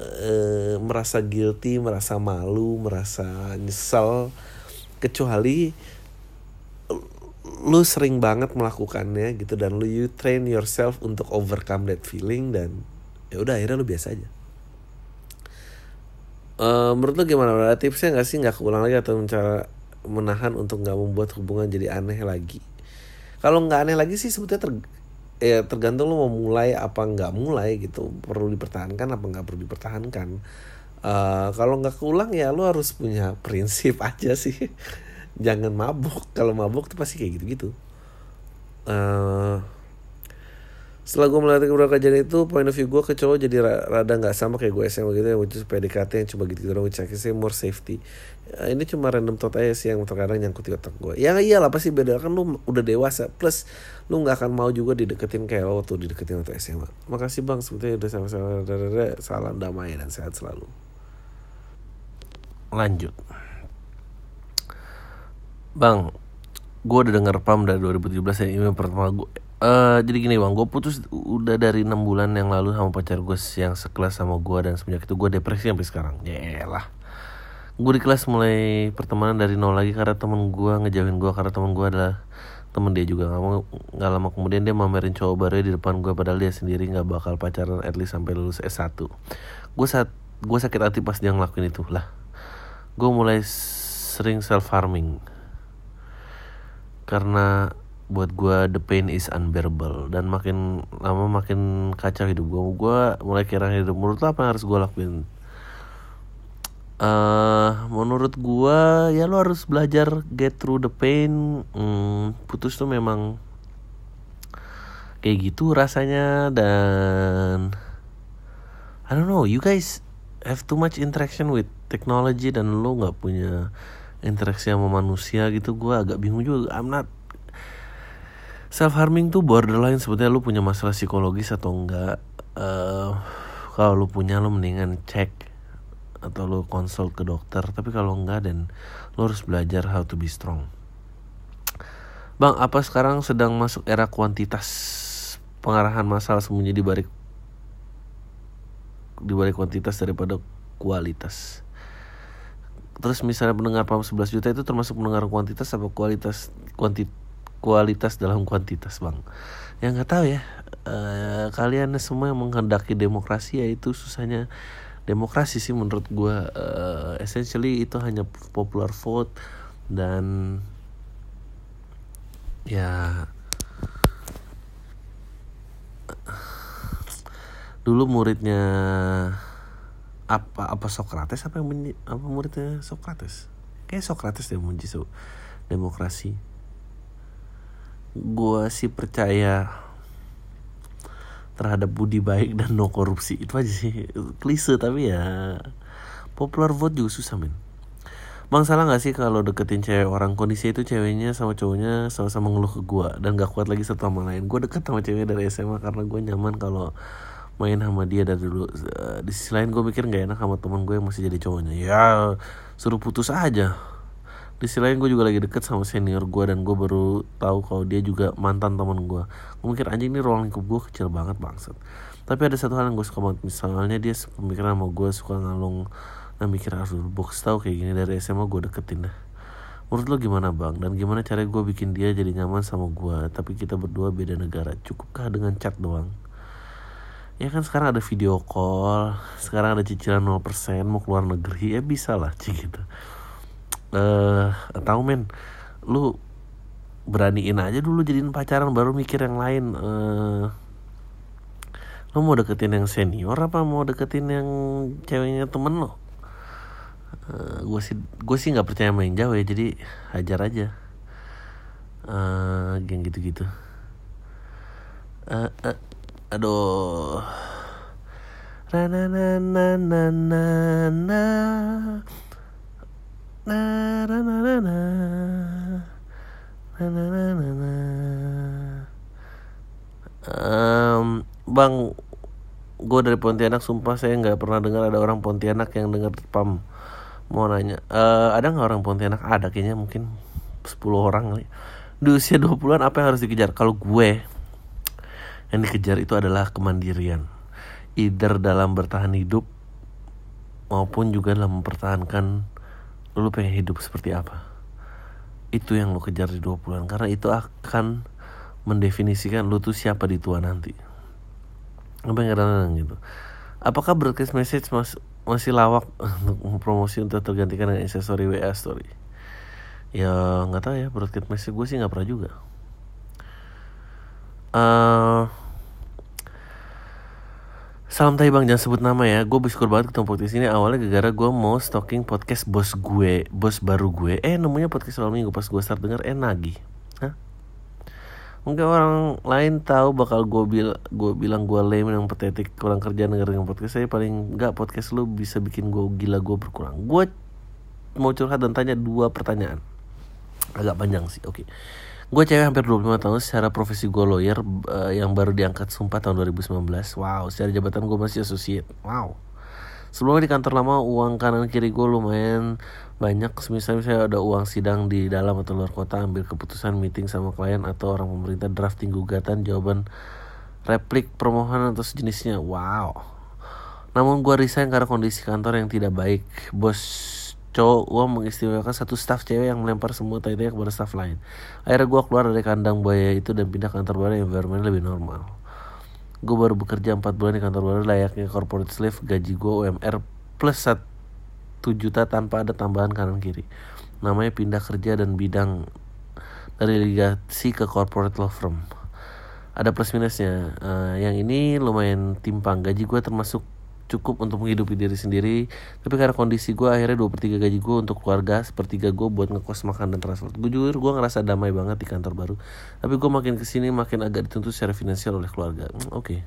e, merasa guilty, merasa malu, merasa nyesel kecuali lu sering banget melakukannya gitu dan lu you train yourself untuk overcome that feeling dan ya udah akhirnya lu biasa aja uh, menurut lu gimana? Ada tipsnya nggak sih nggak keulang lagi atau cara menahan untuk nggak membuat hubungan jadi aneh lagi? Kalau nggak aneh lagi sih sebetulnya ter ya tergantung lu mau mulai apa nggak mulai gitu. Perlu dipertahankan apa nggak perlu dipertahankan. Uh, kalau nggak keulang ya lu harus punya prinsip aja sih. Jangan mabuk. Kalau mabuk tuh pasti kayak gitu gitu uh, setelah gue melihat beberapa kejadian itu point of view gue ke cowok jadi rada nggak sama kayak gue SMA gitu ya which PDKT yang cuma gitu gitu which say more safety. Ya, ini cuma random thought aja sih yang terkadang nyangkut di otak gue ya iyalah pasti beda. Kan lu udah dewasa plus lu nggak akan mau juga dideketin kayak lo tuh dideketin waktu SMA makasih bang. Sebetulnya udah sama-sama salam damai dan sehat selalu. Lanjut. Bang gue udah denger pam dari 2017 ya email pertama gue Uh, jadi gini bang, gue putus udah dari enam bulan yang lalu sama pacar gue yang sekelas sama gue dan semenjak itu gue depresi sampai sekarang. Yaelah. Gue di kelas mulai pertemanan dari nol lagi karena temen gue ngejauhin gue karena temen gue adalah temen dia juga nggak mau nggak lama kemudian dia mamerin cowok baru di depan gue padahal dia sendiri nggak bakal pacaran at least sampai lulus S1 gue saat gue sakit hati pas dia ngelakuin itu lah gue mulai sering self harming karena buat gue the pain is unbearable. Dan makin lama makin kacau hidup gue gue mulai kira hidup menurut apa yang harus gue lakuin? Uh, menurut gue ya lo harus belajar get through the pain. Hmm, putus tuh memang kayak gitu rasanya. Dan I don't know you guys have too much interaction with technology dan lo nggak punya interaksi sama manusia gitu. Gue agak bingung juga. I'm not self harming tuh borderline sebetulnya lu punya masalah psikologis atau enggak uh, kalau lu punya lu mendingan cek atau lu konsult ke dokter tapi kalau enggak dan lu harus belajar how to be strong Bang, apa sekarang sedang masuk era kuantitas pengarahan masalah sembunyi di balik di balik kuantitas daripada kualitas. Terus misalnya pendengar pam 11 juta itu termasuk pendengar kuantitas apa kualitas kuantitas kualitas dalam kuantitas bang. Yang nggak tahu ya. Uh, kalian semua yang menghendaki demokrasi ya itu susahnya demokrasi sih menurut gue uh, essentially itu hanya popular vote dan ya dulu muridnya apa apa Socrates? Apa yang apa muridnya Socrates? Kayak Socrates menguji so, demokrasi gua sih percaya terhadap budi baik dan no korupsi itu aja sih klise tapi ya popular vote juga susah men Bang salah gak sih kalau deketin cewek orang kondisi itu ceweknya sama cowoknya sama-sama ngeluh ke gua dan gak kuat lagi satu sama lain. Gue deket sama cewek dari SMA karena gue nyaman kalau main sama dia dari dulu. Eh, Di sisi lain gue mikir gak enak sama teman gue yang masih jadi cowoknya. Ya suruh putus aja. Di sisi lain gue juga lagi deket sama senior gue dan gue baru tahu kalau dia juga mantan teman gue. Gue mikir anjing ini ruang lingkup gue kecil banget bangsat. Tapi ada satu hal yang gue suka banget misalnya dia pemikiran sama gue suka ngalung nah mikir aduh box tahu kayak gini dari SMA gue deketin dah. Menurut lo gimana bang? Dan gimana cara gue bikin dia jadi nyaman sama gue Tapi kita berdua beda negara Cukupkah dengan chat doang? Ya kan sekarang ada video call Sekarang ada cicilan 0% Mau keluar negeri Ya bisa lah cik gitu Eh, tahu men? Lu beraniin aja dulu jadiin pacaran Baru mikir yang lain. Eh, Lo mau deketin yang senior Apa mau deketin yang ceweknya temen lo? gue sih gue sih nggak percaya main jauh ya jadi hajar aja. Eh geng gitu gitu eh eh, aduh. Na na na na na na na na na na na. Na na na na na. Em, bang gue dari Pontianak sumpah saya nggak pernah dengar ada orang Pontianak yang dengar pam mau nanya eh ada nggak orang Pontianak? Ada kayaknya mungkin 10 orang kali. Di usia 20-an apa yang harus dikejar? Kalau gue yang dikejar itu adalah kemandirian. Either dalam bertahan hidup maupun juga dalam mempertahankan lu pengen hidup seperti apa? Itu yang lo kejar di 20-an karena itu akan mendefinisikan lu tuh siapa di tua nanti. Apa yang kadang gitu. Apakah broadcast message mas masih lawak untuk promosi untuk tergantikan dengan aksesoris WA story? Ya nggak tahu ya broadcast message. Gue sih nggak pernah juga. Eh Salam tay bang, jangan sebut nama ya Gue bersyukur banget ketemu podcast ini Awalnya gara-gara gue mau stalking podcast bos gue Bos baru gue Eh namanya podcast malam minggu Pas gue start denger eh nagih Hah? Mungkin orang lain tahu bakal gue bil gue bilang gue lame yang patetik kurang kerja dengerin podcast saya paling nggak podcast lu bisa bikin gue gila gue berkurang. Gue mau curhat dan tanya dua pertanyaan. Agak panjang sih. Oke. Gue cewek hampir 25 tahun secara profesi gue lawyer eh, yang baru diangkat sumpah tahun 2019. Wow, secara jabatan gue masih associate. Wow. Sebelumnya di kantor lama uang kanan kiri gue lumayan banyak misalnya saya ada uang sidang di dalam atau luar kota ambil keputusan meeting sama klien atau orang pemerintah drafting gugatan jawaban replik permohonan atau sejenisnya wow namun gue resign karena kondisi kantor yang tidak baik bos cowok gue mengistimewakan satu staff cewek yang melempar semua tanya kepada staff lain. Akhirnya gue keluar dari kandang buaya itu dan pindah kantor baru yang environment lebih normal. Gue baru bekerja 4 bulan di kantor baru layaknya corporate slave gaji gue UMR plus 1 juta tanpa ada tambahan kanan kiri. Namanya pindah kerja dan bidang dari ligasi ke corporate law firm. Ada plus minusnya Eh, yang ini lumayan timpang. Gaji gue termasuk cukup untuk menghidupi diri sendiri. Tapi karena kondisi gue akhirnya 2 per 3 gaji gue untuk keluarga sepertiga gue buat ngekos makan dan transport. Gue jujur gue ngerasa damai banget di kantor baru. Tapi gue makin ke sini makin agak dituntut secara finansial oleh keluarga. Hmm, oke.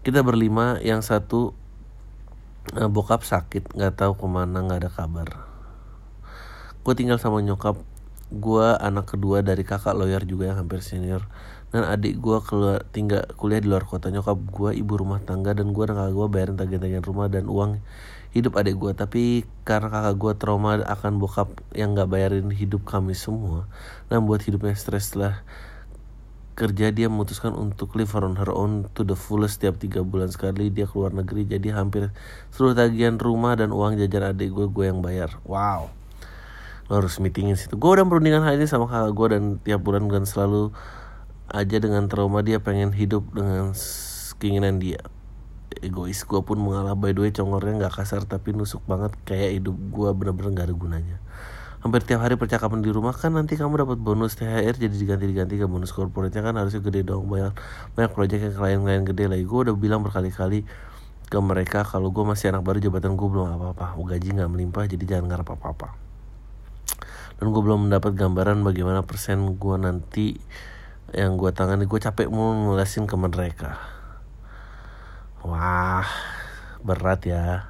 Kita berlima yang satu eh, bokap sakit nggak tahu ke mana nggak ada kabar. Gue tinggal sama nyokap. Gue anak kedua dari kakak lawyer juga yang hampir senior dan adik gue keluar tinggal kuliah di luar kota. Nyokap gue ibu rumah tangga dan gue dan kakak gue bayarin tagihan-tagihan rumah dan uang hidup adik gue tapi karena kakak gue trauma akan bokap yang nggak bayarin hidup kami semua. Dan buat hidupnya stres setelah kerja dia memutuskan untuk live on her own to the fullest setiap tiga bulan sekali. Dia keluar negeri jadi hampir seluruh tagihan rumah dan uang jajan adik gue gue yang bayar. Wow. Lo harus meetingin situ. Gue udah perundingan hal ini sama kakak gue dan tiap bulan dan selalu aja dengan trauma dia pengen hidup dengan keinginan dia. Egois gue pun mengalah. By the way congornya nggak kasar tapi nusuk banget. Kayak hidup gue bener-bener gak ada gunanya. Hampir tiap hari percakapan di rumah kan nanti kamu dapat bonus THR jadi diganti-diganti ke bonus corporate kan harusnya gede dong banyak banyak proyek yang klien-klien gede. Lagi gue udah bilang berkali-kali ke mereka kalau gue masih anak baru jabatan gue belum apa-apa. Gaji nggak melimpah jadi jangan ngarep apa-apa. Dan gue belum mendapat gambaran bagaimana persen gue nanti yang gue tangani gue capek mau ngelasin ke mereka. Wah berat ya.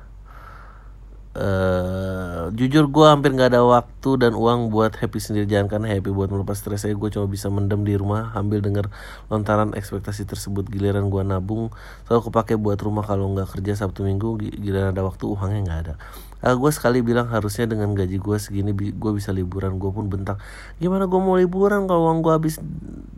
Uh, jujur gue hampir nggak ada waktu dan uang buat happy sendiri. Jangan kan happy buat melepas stres saya gue cuma bisa mendem di rumah ambil denger lontaran ekspektasi tersebut. Giliran gue nabung selalu kepake buat rumah kalau nggak kerja sabtu minggu giliran ada waktu uangnya nggak ada uh, gue sekali bilang harusnya dengan gaji gue segini bi gue bisa liburan gue pun bentak gimana gue mau liburan kalau uang gue habis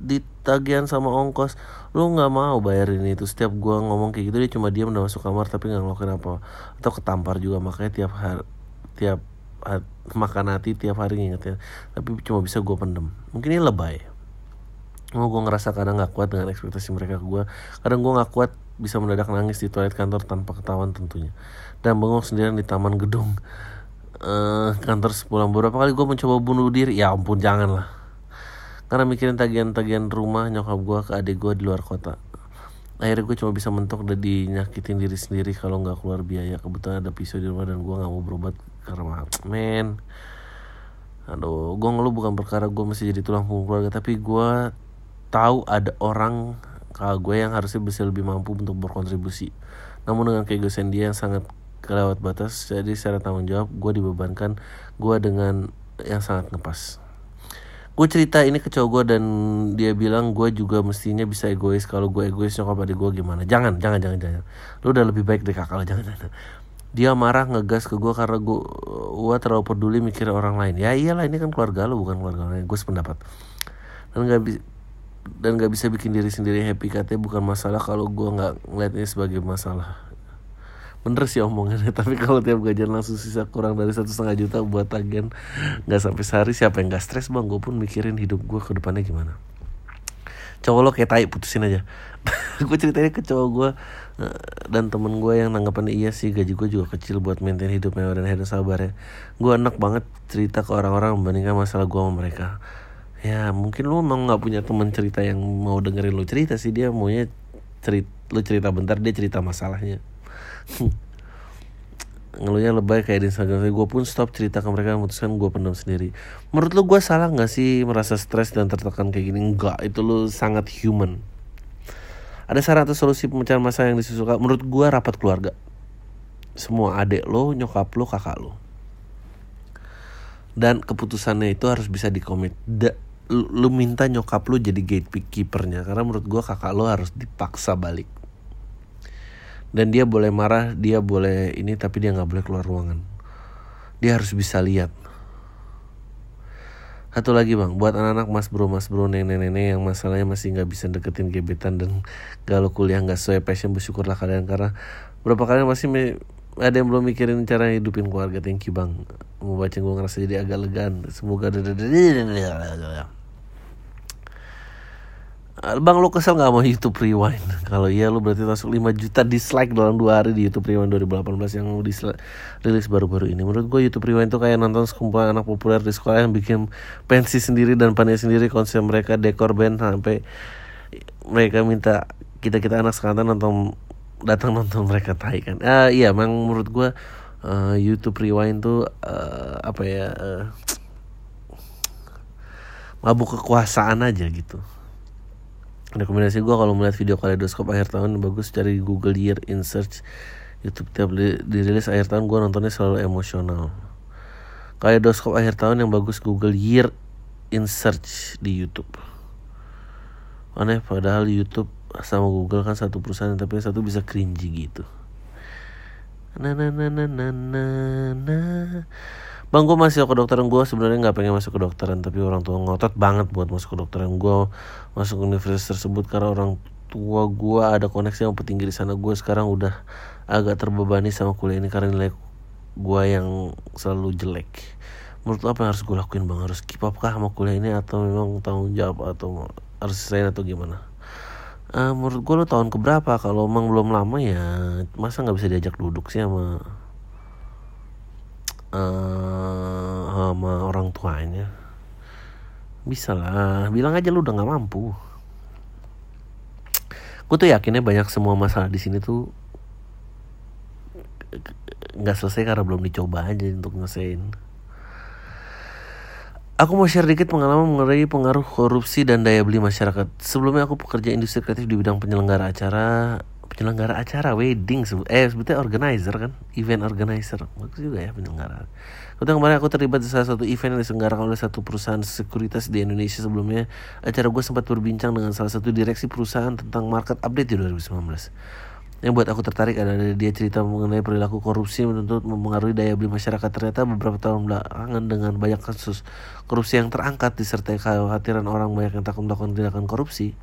di tagihan sama ongkos? Lu nggak mau bayarin itu. Setiap gue ngomong kayak gitu dia cuma diam udah masuk kamar tapi nggak ngelakuin apa atau ketampar juga makanya tiap hari tiap makan hati tiap hari ngingetin. Tapi cuma bisa gue pendem. Mungkin ini lebay mau gue ngerasa kadang nggak kuat dengan ekspektasi mereka ke gue kadang gue nggak kuat bisa mendadak nangis di toilet kantor tanpa ketahuan tentunya. Dan bengong sendirian di taman gedung uh, kantor sepulang. Beberapa kali gue mencoba bunuh diri. Ya ampun jangan lah karena mikirin tagihan-tagihan rumah nyokap gue ke adik gue di luar kota. Akhirnya gue cuma bisa mentok dan dinyakitin diri sendiri kalau nggak keluar biaya. Kebetulan ada pisau di rumah dan gue nggak mau berobat karena men. Aduh gue ngeluh bukan perkara gue masih jadi tulang punggung keluarga tapi gue tahu ada orang kalau gue yang harusnya bisa lebih mampu untuk berkontribusi. Namun dengan keegoisan dia yang sangat kelewat batas, jadi secara tanggung jawab gue dibebankan gue dengan yang sangat ngepas. Gue cerita ini ke cowok gue dan dia bilang gue juga mestinya bisa egois. Kalau gue egois nyokap adik gue gimana? Jangan, jangan, jangan, jangan. Lu udah lebih baik dari kakak lo, jangan, jangan. Dia marah ngegas ke gue karena gue, terlalu peduli mikir orang lain. Ya iyalah ini kan keluarga lo bukan keluarga lain. Gue sependapat. Dan gak, dan gak bisa bikin diri sendiri happy. Katanya bukan masalah kalau gue nggak ngeliat ini sebagai masalah. Bener sih omongannya tapi kalau tiap gajian langsung sisa kurang dari satu setengah juta buat tagihan nggak sampai sehari. Siapa yang nggak stres bang? Gue pun mikirin hidup gue ke depannya gimana. Cowok lo kayak tai putusin aja. Gue ceritanya ke cowok gue eh, dan temen gue yang nanggapan iya sih gaji gue juga kecil buat maintain hidup mewah dan akhirnya sabar ya. Gue enak banget cerita ke orang-orang membandingkan masalah gue sama mereka ya mungkin lu emang nggak punya teman cerita yang mau dengerin lu cerita sih. Dia maunya cerita lu cerita bentar dia cerita masalahnya. Ngeluhnya lebay kayak di Instagram. Gue pun stop cerita ke mereka memutuskan gue pendam sendiri. Menurut lu gue salah nggak sih merasa stres dan tertekan kayak gini? Enggak itu lu sangat human. Ada saran atau solusi pemecahan masalah yang disusukan menurut gue rapat keluarga. Semua adik lo nyokap lo kakak lo dan keputusannya itu harus bisa dikomit lu minta nyokap lu jadi gatekeepernya karena menurut gue kakak lu harus dipaksa balik. Dan dia boleh marah dia boleh ini tapi dia nggak boleh keluar ruangan. Dia harus bisa lihat. Satu lagi bang. Buat anak-anak mas bro mas bro nenek-nenek yang masalahnya masih nggak bisa deketin gebetan dan galau kuliah nggak sesuai passion bersyukurlah kalian karena berapa kalian masih ada yang belum mikirin cara hidupin keluarga. You bang. Mau baca gue ngerasa jadi agak legan. Semoga Bang lu kesel gak sama YouTube Rewind? Kalau iya lu berarti masuk 5 juta dislike dalam 2 hari di YouTube Rewind 2018 yang rilis baru-baru ini. Menurut gue YouTube Rewind itu kayak nonton sekumpulan anak populer di sekolah yang bikin pensi sendiri dan panitia sendiri konsep mereka dekor band sampai mereka minta kita-kita anak sekarang nonton datang nonton mereka tai kan? Uh, iya memang menurut gue uh, YouTube Rewind tuh uh, apa ya uh, mabuk kekuasaan aja gitu rekomendasi gue kalau melihat video kaleidoskop akhir tahun bagus cari Google Year in Search. YouTube tiap dirilis akhir tahun gue nontonnya selalu emosional. Kaleidoskop akhir tahun yang bagus Google Year in Search di YouTube. Aneh padahal YouTube sama Google kan satu perusahaan tapi satu bisa cringy gitu. Nah nah nah nah nah nah nah Bang gue masih ke dokteran gue sebenarnya nggak pengen masuk ke dokteran tapi orang tua ngotot banget buat masuk ke dokteran gue masuk ke universitas tersebut karena orang tua gue ada koneksi yang petinggi di sana. Gue sekarang udah agak terbebani sama kuliah ini karena nilai gue yang selalu jelek. Menurut apa yang harus gue lakuin bang? Harus keep up kah sama kuliah ini atau memang tanggung jawab atau harus selesai atau gimana? Uh, menurut gue lo tahun keberapa? Kalau emang belum lama ya masa nggak bisa diajak duduk sih sama uh, sama orang tuanya. Bisa lah bilang aja lu udah nggak mampu. Gue tuh yakinnya banyak semua masalah di sini tuh nggak selesai karena belum dicoba aja untuk ngesain Aku mau share dikit pengalaman mengenai pengaruh korupsi dan daya beli masyarakat. Sebelumnya aku pekerja industri kreatif di bidang penyelenggara acara, penyelenggara acara wedding eh sebetulnya organizer kan, event organizer. Bagus juga ya penyelenggara. Kemudian kemarin aku terlibat di salah satu event yang diselenggarakan oleh satu perusahaan sekuritas di Indonesia sebelumnya. Acara gue sempat berbincang dengan salah satu direksi perusahaan tentang market update di 2019. Yang buat aku tertarik adalah dia cerita mengenai perilaku korupsi menuntut mempengaruhi daya beli masyarakat. Ternyata beberapa tahun belakangan dengan banyak kasus korupsi yang terangkat disertai kekhawatiran orang banyak yang takut melakukan tindakan korupsi,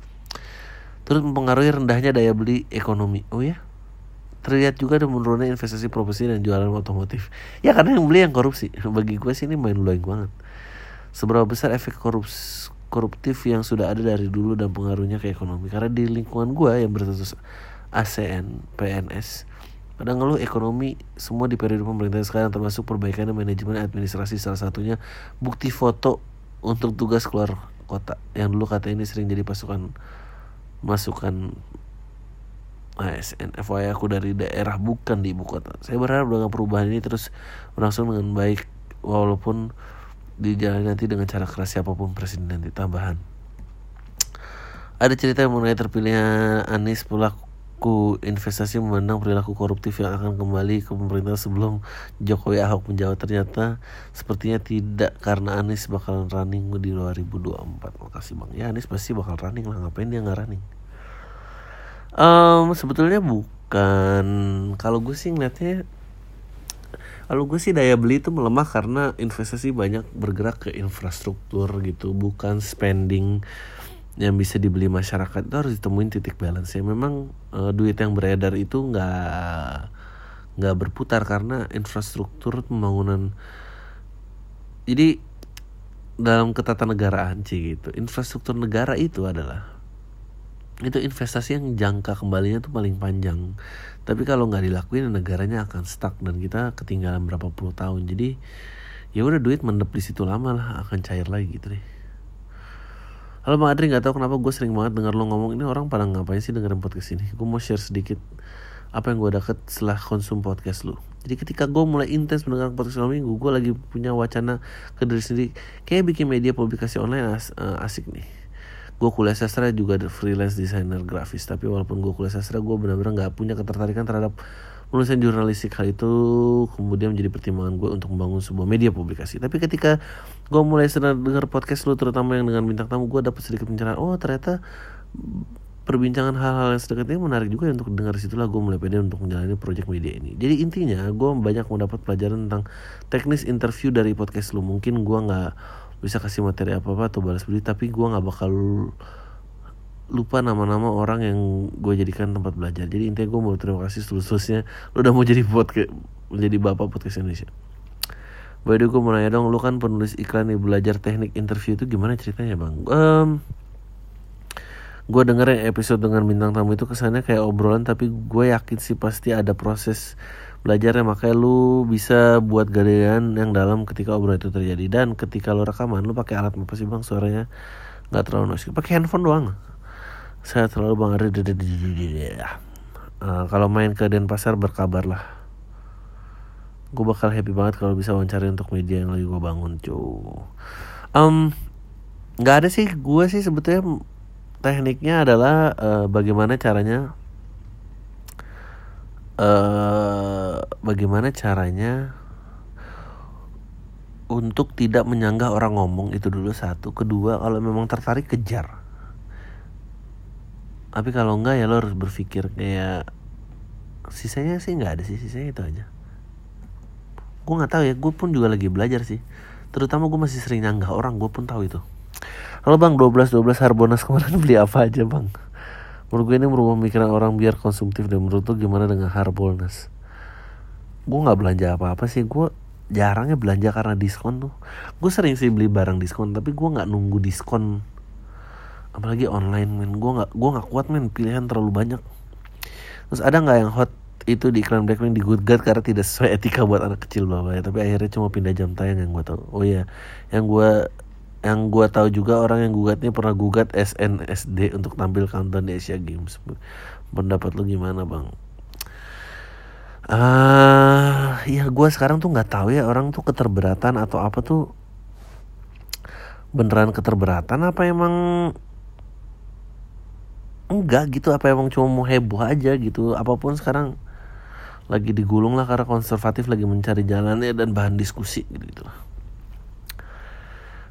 turut mempengaruhi rendahnya daya beli ekonomi. Oh ya? Terlihat juga ada menurunnya investasi profesi dan jualan otomotif. Ya karena yang beli yang korupsi. Bagi gue sih ini main blowing banget. Seberapa besar efek korupsi koruptif yang sudah ada dari dulu dan pengaruhnya ke ekonomi karena di lingkungan gue yang berstatus ASN, PNS. Pada ngeluh ekonomi semua di periode pemerintahan sekarang termasuk perbaikan manajemen administrasi salah satunya bukti foto untuk tugas keluar kota yang dulu kata ini sering jadi pasukan masukan ASN FYI aku dari daerah bukan di ibu kota. Saya berharap dengan perubahan ini terus berlangsung dengan baik walaupun di jalan nanti dengan cara keras siapa pun presiden nanti tambahan. Ada cerita mengenai terpilihnya Anies pelaku pelaku investasi memandang perilaku koruptif yang akan kembali ke pemerintah sebelum Jokowi Ahok menjawab. Ternyata sepertinya tidak karena Anies bakal running di 2024 makasih bang. Ya Anies pasti bakal running lah. Ngapain dia nggak running? Um, sebetulnya bukan. Kalau gue sih ngeliatnya kalau gue sih daya beli itu melemah karena investasi banyak bergerak ke infrastruktur gitu bukan spending yang bisa dibeli masyarakat itu harus ditemuin titik balance ya memang uh, duit yang beredar itu nggak nggak berputar karena infrastruktur pembangunan. Jadi dalam ketatanegaraan sih gitu. Infrastruktur negara itu adalah itu investasi yang jangka kembalinya tuh paling panjang. Tapi kalau nggak dilakuin negaranya akan stuck dan kita ketinggalan berapa puluh tahun. Jadi ya udah duit mendep di situ lama lah akan cair lagi gitu deh Halo Bang Adri, gak tau kenapa gue sering banget denger lo ngomong ini orang pada ngapain sih dengerin podcast ini. Gue mau share sedikit apa yang gue dapet setelah konsum podcast lo. Jadi ketika gue mulai intens mendengar podcast lo minggu, gue lagi punya wacana ke diri sendiri. Kayak bikin media publikasi online as, uh, asik nih. Gue kuliah sastra juga freelance designer grafis. Tapi walaupun gue kuliah sastra, gue benar-benar gak punya ketertarikan terhadap penulisan jurnalistik hal itu kemudian menjadi pertimbangan gue untuk membangun sebuah media publikasi tapi ketika gue mulai sedang dengar podcast lu terutama yang dengan bintang tamu. Gue dapat sedikit pencerahan. Oh ternyata perbincangan hal-hal yang sedekat ini menarik juga ya untuk dengar situlah gue mulai pede untuk menjalani proyek media ini. Jadi intinya gue banyak mendapat pelajaran tentang teknis interview dari podcast lu. Mungkin gue nggak bisa kasih materi apa apa atau balas beli tapi gue nggak bakal lupa nama-nama orang yang gue jadikan tempat belajar. Jadi intinya gue mau terima kasih seluruh-seluruhnya. Lu udah mau jadi podcast menjadi bapak podcast Indonesia By the way gue mau nanya dong lu kan penulis iklan nih belajar teknik interview itu gimana ceritanya bang? Um, gue denger yang episode dengan bintang tamu itu kesannya kayak obrolan tapi gue yakin sih pasti ada proses belajarnya. Makanya lu bisa buat gadean yang dalam ketika obrolan itu terjadi. Dan ketika lu rekaman lu pakai alat apa sih bang? Suaranya nggak terlalu noisy pakai handphone doang. Saya selalu bang uh, kalau main ke Denpasar berkabar lah gue bakal happy banget kalau bisa wawancara untuk media yang lagi gue bangun cuy um, nggak ada sih. Gue sih sebetulnya tekniknya adalah uh, bagaimana caranya uh, bagaimana caranya untuk tidak menyanggah orang ngomong itu dulu satu. Kedua kalau memang tertarik kejar. Tapi kalau enggak ya lo harus berpikir kayak sisanya sih nggak ada sih. Sisanya itu aja gue nggak tahu ya gue pun juga lagi belajar sih. Terutama gue masih sering nyanggah orang gue pun tahu itu. Halo bang 12 12 Harbonas kemarin beli apa aja bang? Menurut gue ini merubah pemikiran orang biar konsumtif dan menurut tuh gimana dengan Harbolnas Gue nggak belanja apa-apa sih Gue jarangnya belanja karena diskon tuh. Gue sering sih beli barang diskon Tapi gue nggak nunggu diskon. Apalagi online men. Gue nggak gue nggak kuat men. Pilihan terlalu banyak. Terus ada nggak yang hot itu di iklan Blackpink God karena tidak sesuai etika buat anak kecil bla ya. Tapi akhirnya cuma pindah jam tayang yang gue tahu. Oh iya yang gue yang gue tahu juga orang yang gugatnya pernah gugat SNSD untuk tampil countdown di Asia Games. Pendapat lu gimana bang? Ah uh, ya gue sekarang tuh nggak tahu ya orang tuh keterberatan atau apa tuh. Beneran keterberatan apa emang enggak gitu apa emang cuma mau heboh aja gitu. Apa pun sekarang lagi digulung lah karena konservatif lagi mencari jalannya dan bahan diskusi gitu, -gitu.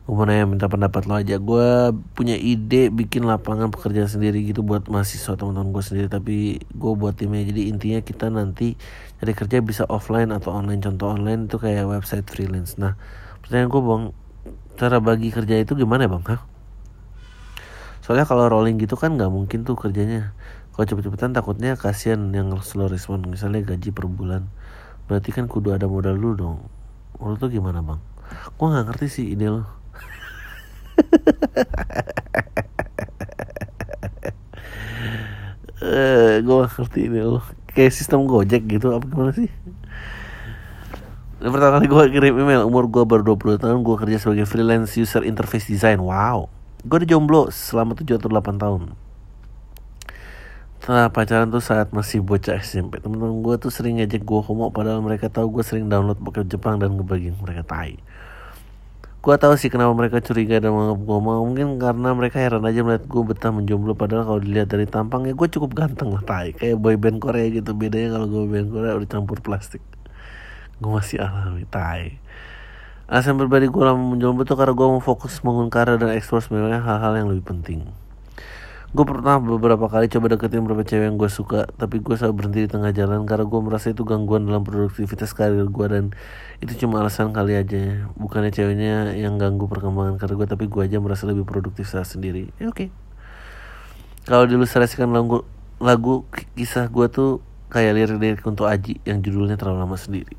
gue mau nanya minta pendapat lo aja. Gue punya ide bikin lapangan pekerjaan sendiri gitu buat mahasiswa teman-teman gue sendiri tapi gue buat timnya. Jadi intinya kita nanti cari kerja bisa offline atau online. Contoh online itu kayak website freelance. Nah pertanyaan gue bang cara bagi kerja itu gimana bang? Hah? soalnya kalau rolling gitu kan nggak mungkin tuh kerjanya kalau cepet-cepetan takutnya kasihan yang slow respon misalnya gaji per bulan. Berarti kan kudu ada modal dulu dong. Menurut tuh gimana bang? Gue nggak ngerti sih ide lo eh gue gak ngerti ini lo kayak sistem gojek gitu apa gimana sih? Pertama kali gue kirim email umur gue baru 20 tahun gue kerja sebagai freelance user interface design. Wow. Gue udah jomblo selama 7 atau 8 tahun setelah pacaran tuh saat masih bocah SMP temen-temen gue tuh sering ngajak gue homo padahal mereka tahu gue sering download bokep Jepang dan ngebagiin mereka tai. Gue tahu sih kenapa mereka curiga dan menganggap gue mau. Mungkin karena mereka heran aja melihat gue betah menjomblo padahal kalau dilihat dari tampangnya gue cukup ganteng lah tai. Kayak boy band Korea gitu bedanya kalau gue band Korea udah campur plastik. Gue masih alami tai. Alasan pribadi gue lama menjomblo tuh karena gue mau fokus bangun karir dan ekspor sebenarnya hal-hal yang lebih penting gue pernah beberapa kali coba deketin beberapa cewek yang gue suka tapi gue selalu berhenti di tengah jalan karena gue merasa itu gangguan dalam produktivitas karir gue dan itu cuma alasan kali aja. Bukannya ceweknya yang ganggu perkembangan karir gue tapi gue aja merasa lebih produktif saat sendiri. Ya oke. Okay. kalau dilustrasikan lagu lagu kisah gue tuh kayak lirik-lirik untuk Aji yang judulnya terlalu lama sendiri.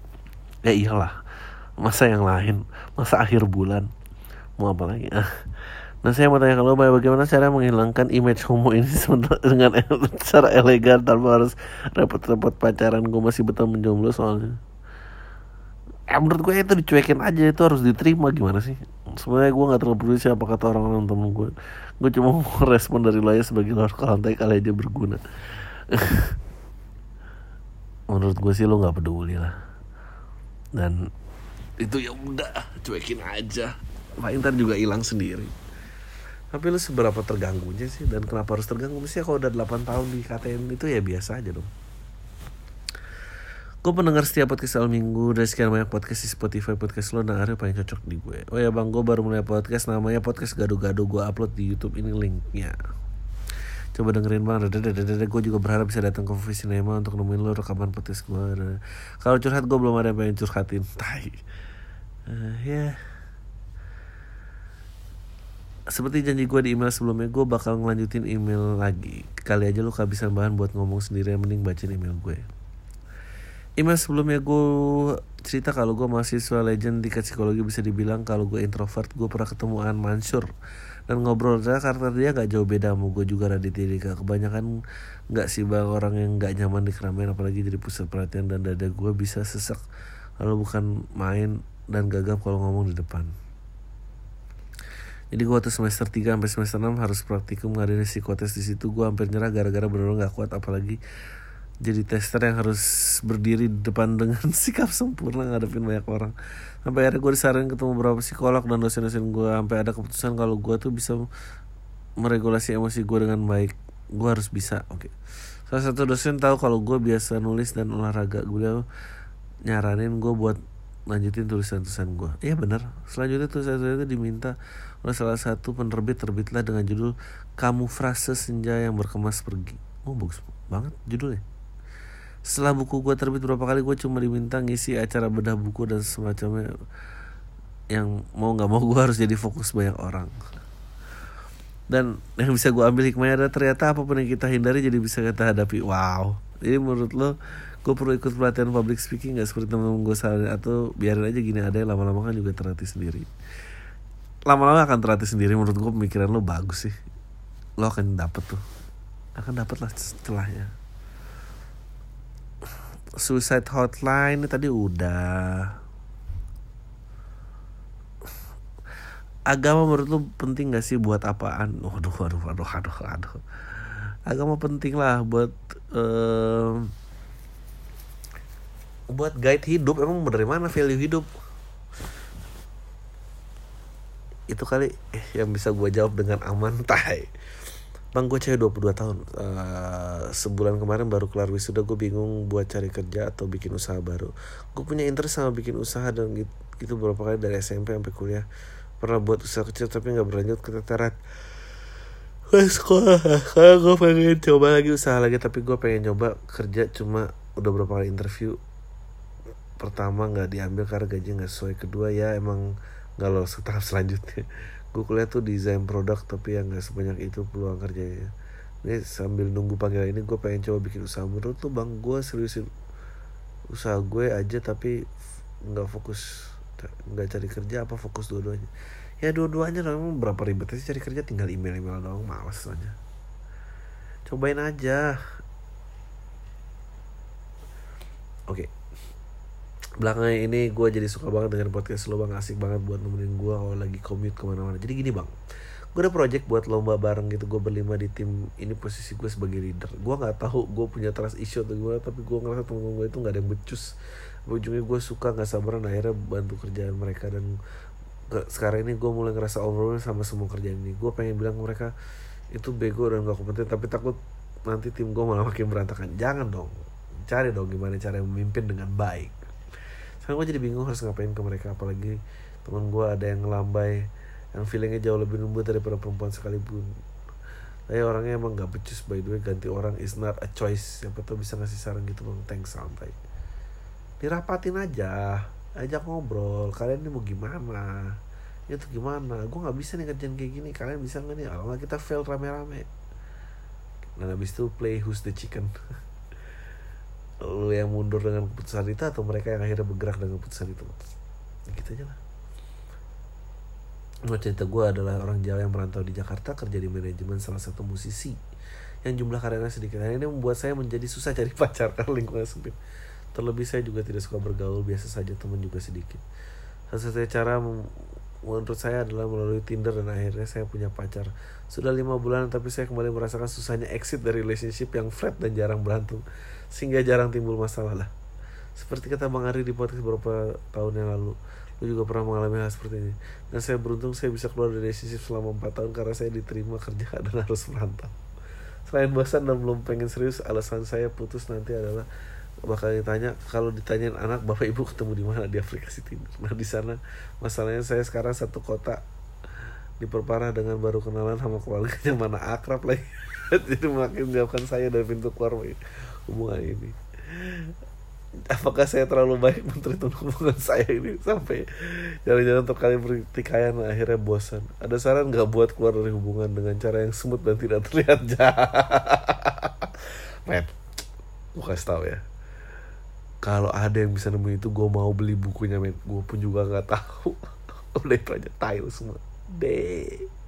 Ya iyalah masa yang lain masa akhir bulan mau apa lagi Nah saya mau tanya kalau bagaimana cara menghilangkan image homo ini dengan cara elegan tanpa harus repot-repot pacaran gue masih betah menjomblo soalnya. Eh, menurut gue itu dicuekin aja itu harus diterima gimana sih? Sebenarnya gue nggak terlalu peduli siapa kata orang-orang temen gue. Gue cuma mau respon dari lo aja sebagai luar lantai kali aja berguna. menurut gue sih lo nggak peduli lah. Dan itu ya udah cuekin aja. Paling ntar juga hilang sendiri tapi lu seberapa terganggunya sih dan kenapa harus terganggu mesti kalau udah 8 tahun di KTN itu ya biasa aja dong Gue pendengar setiap podcast awal minggu dari sekian banyak podcast di Spotify podcast lo nah paling cocok di gue. Oh ya bang, gue baru mulai podcast namanya podcast gado-gado gue upload di YouTube ini linknya. Coba dengerin bang, gue juga berharap bisa datang ke Coffee Cinema untuk nemuin lo rekaman podcast gue. Kalau curhat gue belum ada yang pengen curhatin, tai. Uh, ya. Seperti janji gue di email sebelumnya gue bakal ngelanjutin email lagi. Kali aja lu kehabisan bahan buat ngomong sendiri mending bacain email gue. Email sebelumnya gue cerita kalau gue mahasiswa legend di psikologi bisa dibilang kalau gue introvert gue pernah ketemu An Mansur. Dan ngobrol saya karakter dia gak jauh beda sama gue juga Raditya Dika. Kebanyakan nggak sih bang? Orang yang nggak nyaman di keramaian apalagi jadi pusat perhatian dan dada gue bisa sesak kalau bukan main dan gagap kalau ngomong di depan jadi gue waktu semester 3 sampai semester 6 harus praktikum ngadain psikotes di situ. Gue hampir nyerah gara-gara bener-bener gak kuat apalagi jadi tester yang harus berdiri di depan dengan sikap sempurna ngadepin banyak orang. Sampai akhirnya gue disarankan ketemu beberapa psikolog dan dosen-dosen gue sampai ada keputusan kalau gue tuh bisa meregulasi emosi gue dengan baik. Gue harus bisa oke. Okay. salah satu dosen tahu kalau gue biasa nulis dan olahraga. Gue nyaranin gue buat lanjutin tulisan-tulisan gue iya bener. Selanjutnya tulisan-tulisan itu diminta oleh salah satu penerbit terbitlah dengan judul Kamu Frase Senja yang Berkemas Pergi. Oh bagus banget judulnya. Setelah buku gue terbit berapa kali gue cuma diminta ngisi acara bedah buku dan semacamnya yang mau nggak mau gue harus jadi fokus banyak orang. Dan yang bisa gue ambil hikmahnya adalah ternyata apa pun yang kita hindari jadi bisa kita hadapi. Wow jadi menurut lo gue perlu ikut pelatihan public speaking gak seperti temen-temen gue salah atau biarin aja gini ada lama-lama kan juga terlatih sendiri. Lama-lama akan terlatih sendiri menurut gue pemikiran lo bagus sih. Lo akan dapet tuh. Akan dapet lah celahnya suicide hotline tadi udah. Agama menurut lu penting gak sih buat apaan? Waduh, waduh, waduh, waduh, waduh. Agama penting lah buat um, buat guide hidup. Emang dari mana value hidup? Itu kali eh, yang bisa gue jawab dengan aman tai. Bang gue cewek 22 tahun uh, Sebulan kemarin baru kelar wisuda Gue bingung buat cari kerja atau bikin usaha baru Gue punya interest sama bikin usaha Dan gitu, gitu beberapa kali dari SMP sampai kuliah pernah buat usaha kecil tapi nggak berlanjut keteteran gue sekolah kalau gue pengen coba lagi usaha lagi tapi gue pengen coba kerja cuma udah berapa kali interview. Pertama nggak diambil karena gaji nggak sesuai kedua ya emang nggak lolos ke tahap selanjutnya. Gue kuliah tuh desain produk tapi yang nggak sebanyak itu peluang kerjanya. Ini sambil nunggu panggilan ini gue pengen coba bikin usaha. Menurut tuh bang gue seriusin usaha gue aja tapi nggak fokus nggak cari kerja apa fokus dua-duanya ya dua-duanya dong. Berapa ribet sih cari kerja? Tinggal email email doang. Males aja cobain aja. Oke. Belakangan ini gue jadi suka banget dengan podcast lo bang. Asik banget buat nemenin gue kalau lagi commute ke mana-mana. Jadi gini bang. Gue ada project buat lomba bareng gitu. Gue berlima di tim ini posisi gue sebagai leader. Gue nggak tahu gue punya trust issue atau gue tapi gue ngerasa temen gue itu nggak ada yang becus. Ujungnya gue suka nggak sabaran akhirnya bantu kerjaan mereka dan sekarang ini gue mulai ngerasa overwhelmed sama semua kerjaan ini. Gue pengen bilang mereka itu bego dan gak kompeten tapi takut nanti tim gue malah makin berantakan. Jangan dong. Cari dong gimana cara memimpin dengan baik. Sekarang gue jadi bingung harus ngapain ke mereka apalagi teman gue ada yang ngelambai yang feelingnya jauh lebih lembut daripada perempuan sekalipun. Tapi orangnya emang gak becus by the way ganti orang is not a choice. Siapa tau bisa ngasih saran gitu bang. Thanks santai dirapatin aja ajak ngobrol kalian ini mau gimana? Itu gimana? Gue nggak bisa nih kerjaan kayak gini. Kalian bisa nggak nih? Kalau kita fail rame-rame. Dan habis itu play who's the chicken? Lu yang mundur dengan keputusan itu atau mereka yang akhirnya bergerak dengan keputusan itu? Gitu aja lah. Mau cerita gue adalah orang Jawa yang merantau di Jakarta kerja di manajemen salah satu musisi yang jumlah karyanya sedikit. Nah, ini membuat saya menjadi susah cari pacar karena lingkungan sempit. Terlebih saya juga tidak suka bergaul, biasa saja teman juga sedikit. Satu-satunya cara menurut saya adalah melalui Tinder dan akhirnya saya punya pacar. Sudah lima bulan tapi saya kembali merasakan susahnya exit dari relationship yang flat dan jarang berantem. Sehingga jarang timbul masalah lah. Seperti kata Bang Ari di podcast beberapa tahun yang lalu. Lu juga pernah mengalami hal seperti ini. Dan saya beruntung saya bisa keluar dari relationship selama 4 tahun karena saya diterima kerja dan harus merantau. Selain bosan dan belum pengen serius, alasan saya putus nanti adalah bakal ditanya kalau ditanyain anak bapak ibu ketemu di mana di aplikasi Tinder. Nah di sana masalahnya saya sekarang satu kota diperparah dengan baru kenalan sama keluarganya mana akrab lagi. Jadi makin menjauhkan saya dari pintu keluar hubungan ini. Apakah saya terlalu baik menterima hubungan saya ini sampai jalan-jalan terkali pertikaian akhirnya bosan. Ada saran nggak buat keluar dari hubungan dengan cara yang smooth dan tidak terlihat jahat? Men, gue kasih tau ya kalau ada yang bisa nemuin itu gue mau beli bukunya men. Gue pun juga nggak tahu. Udah itu aja semua. Deh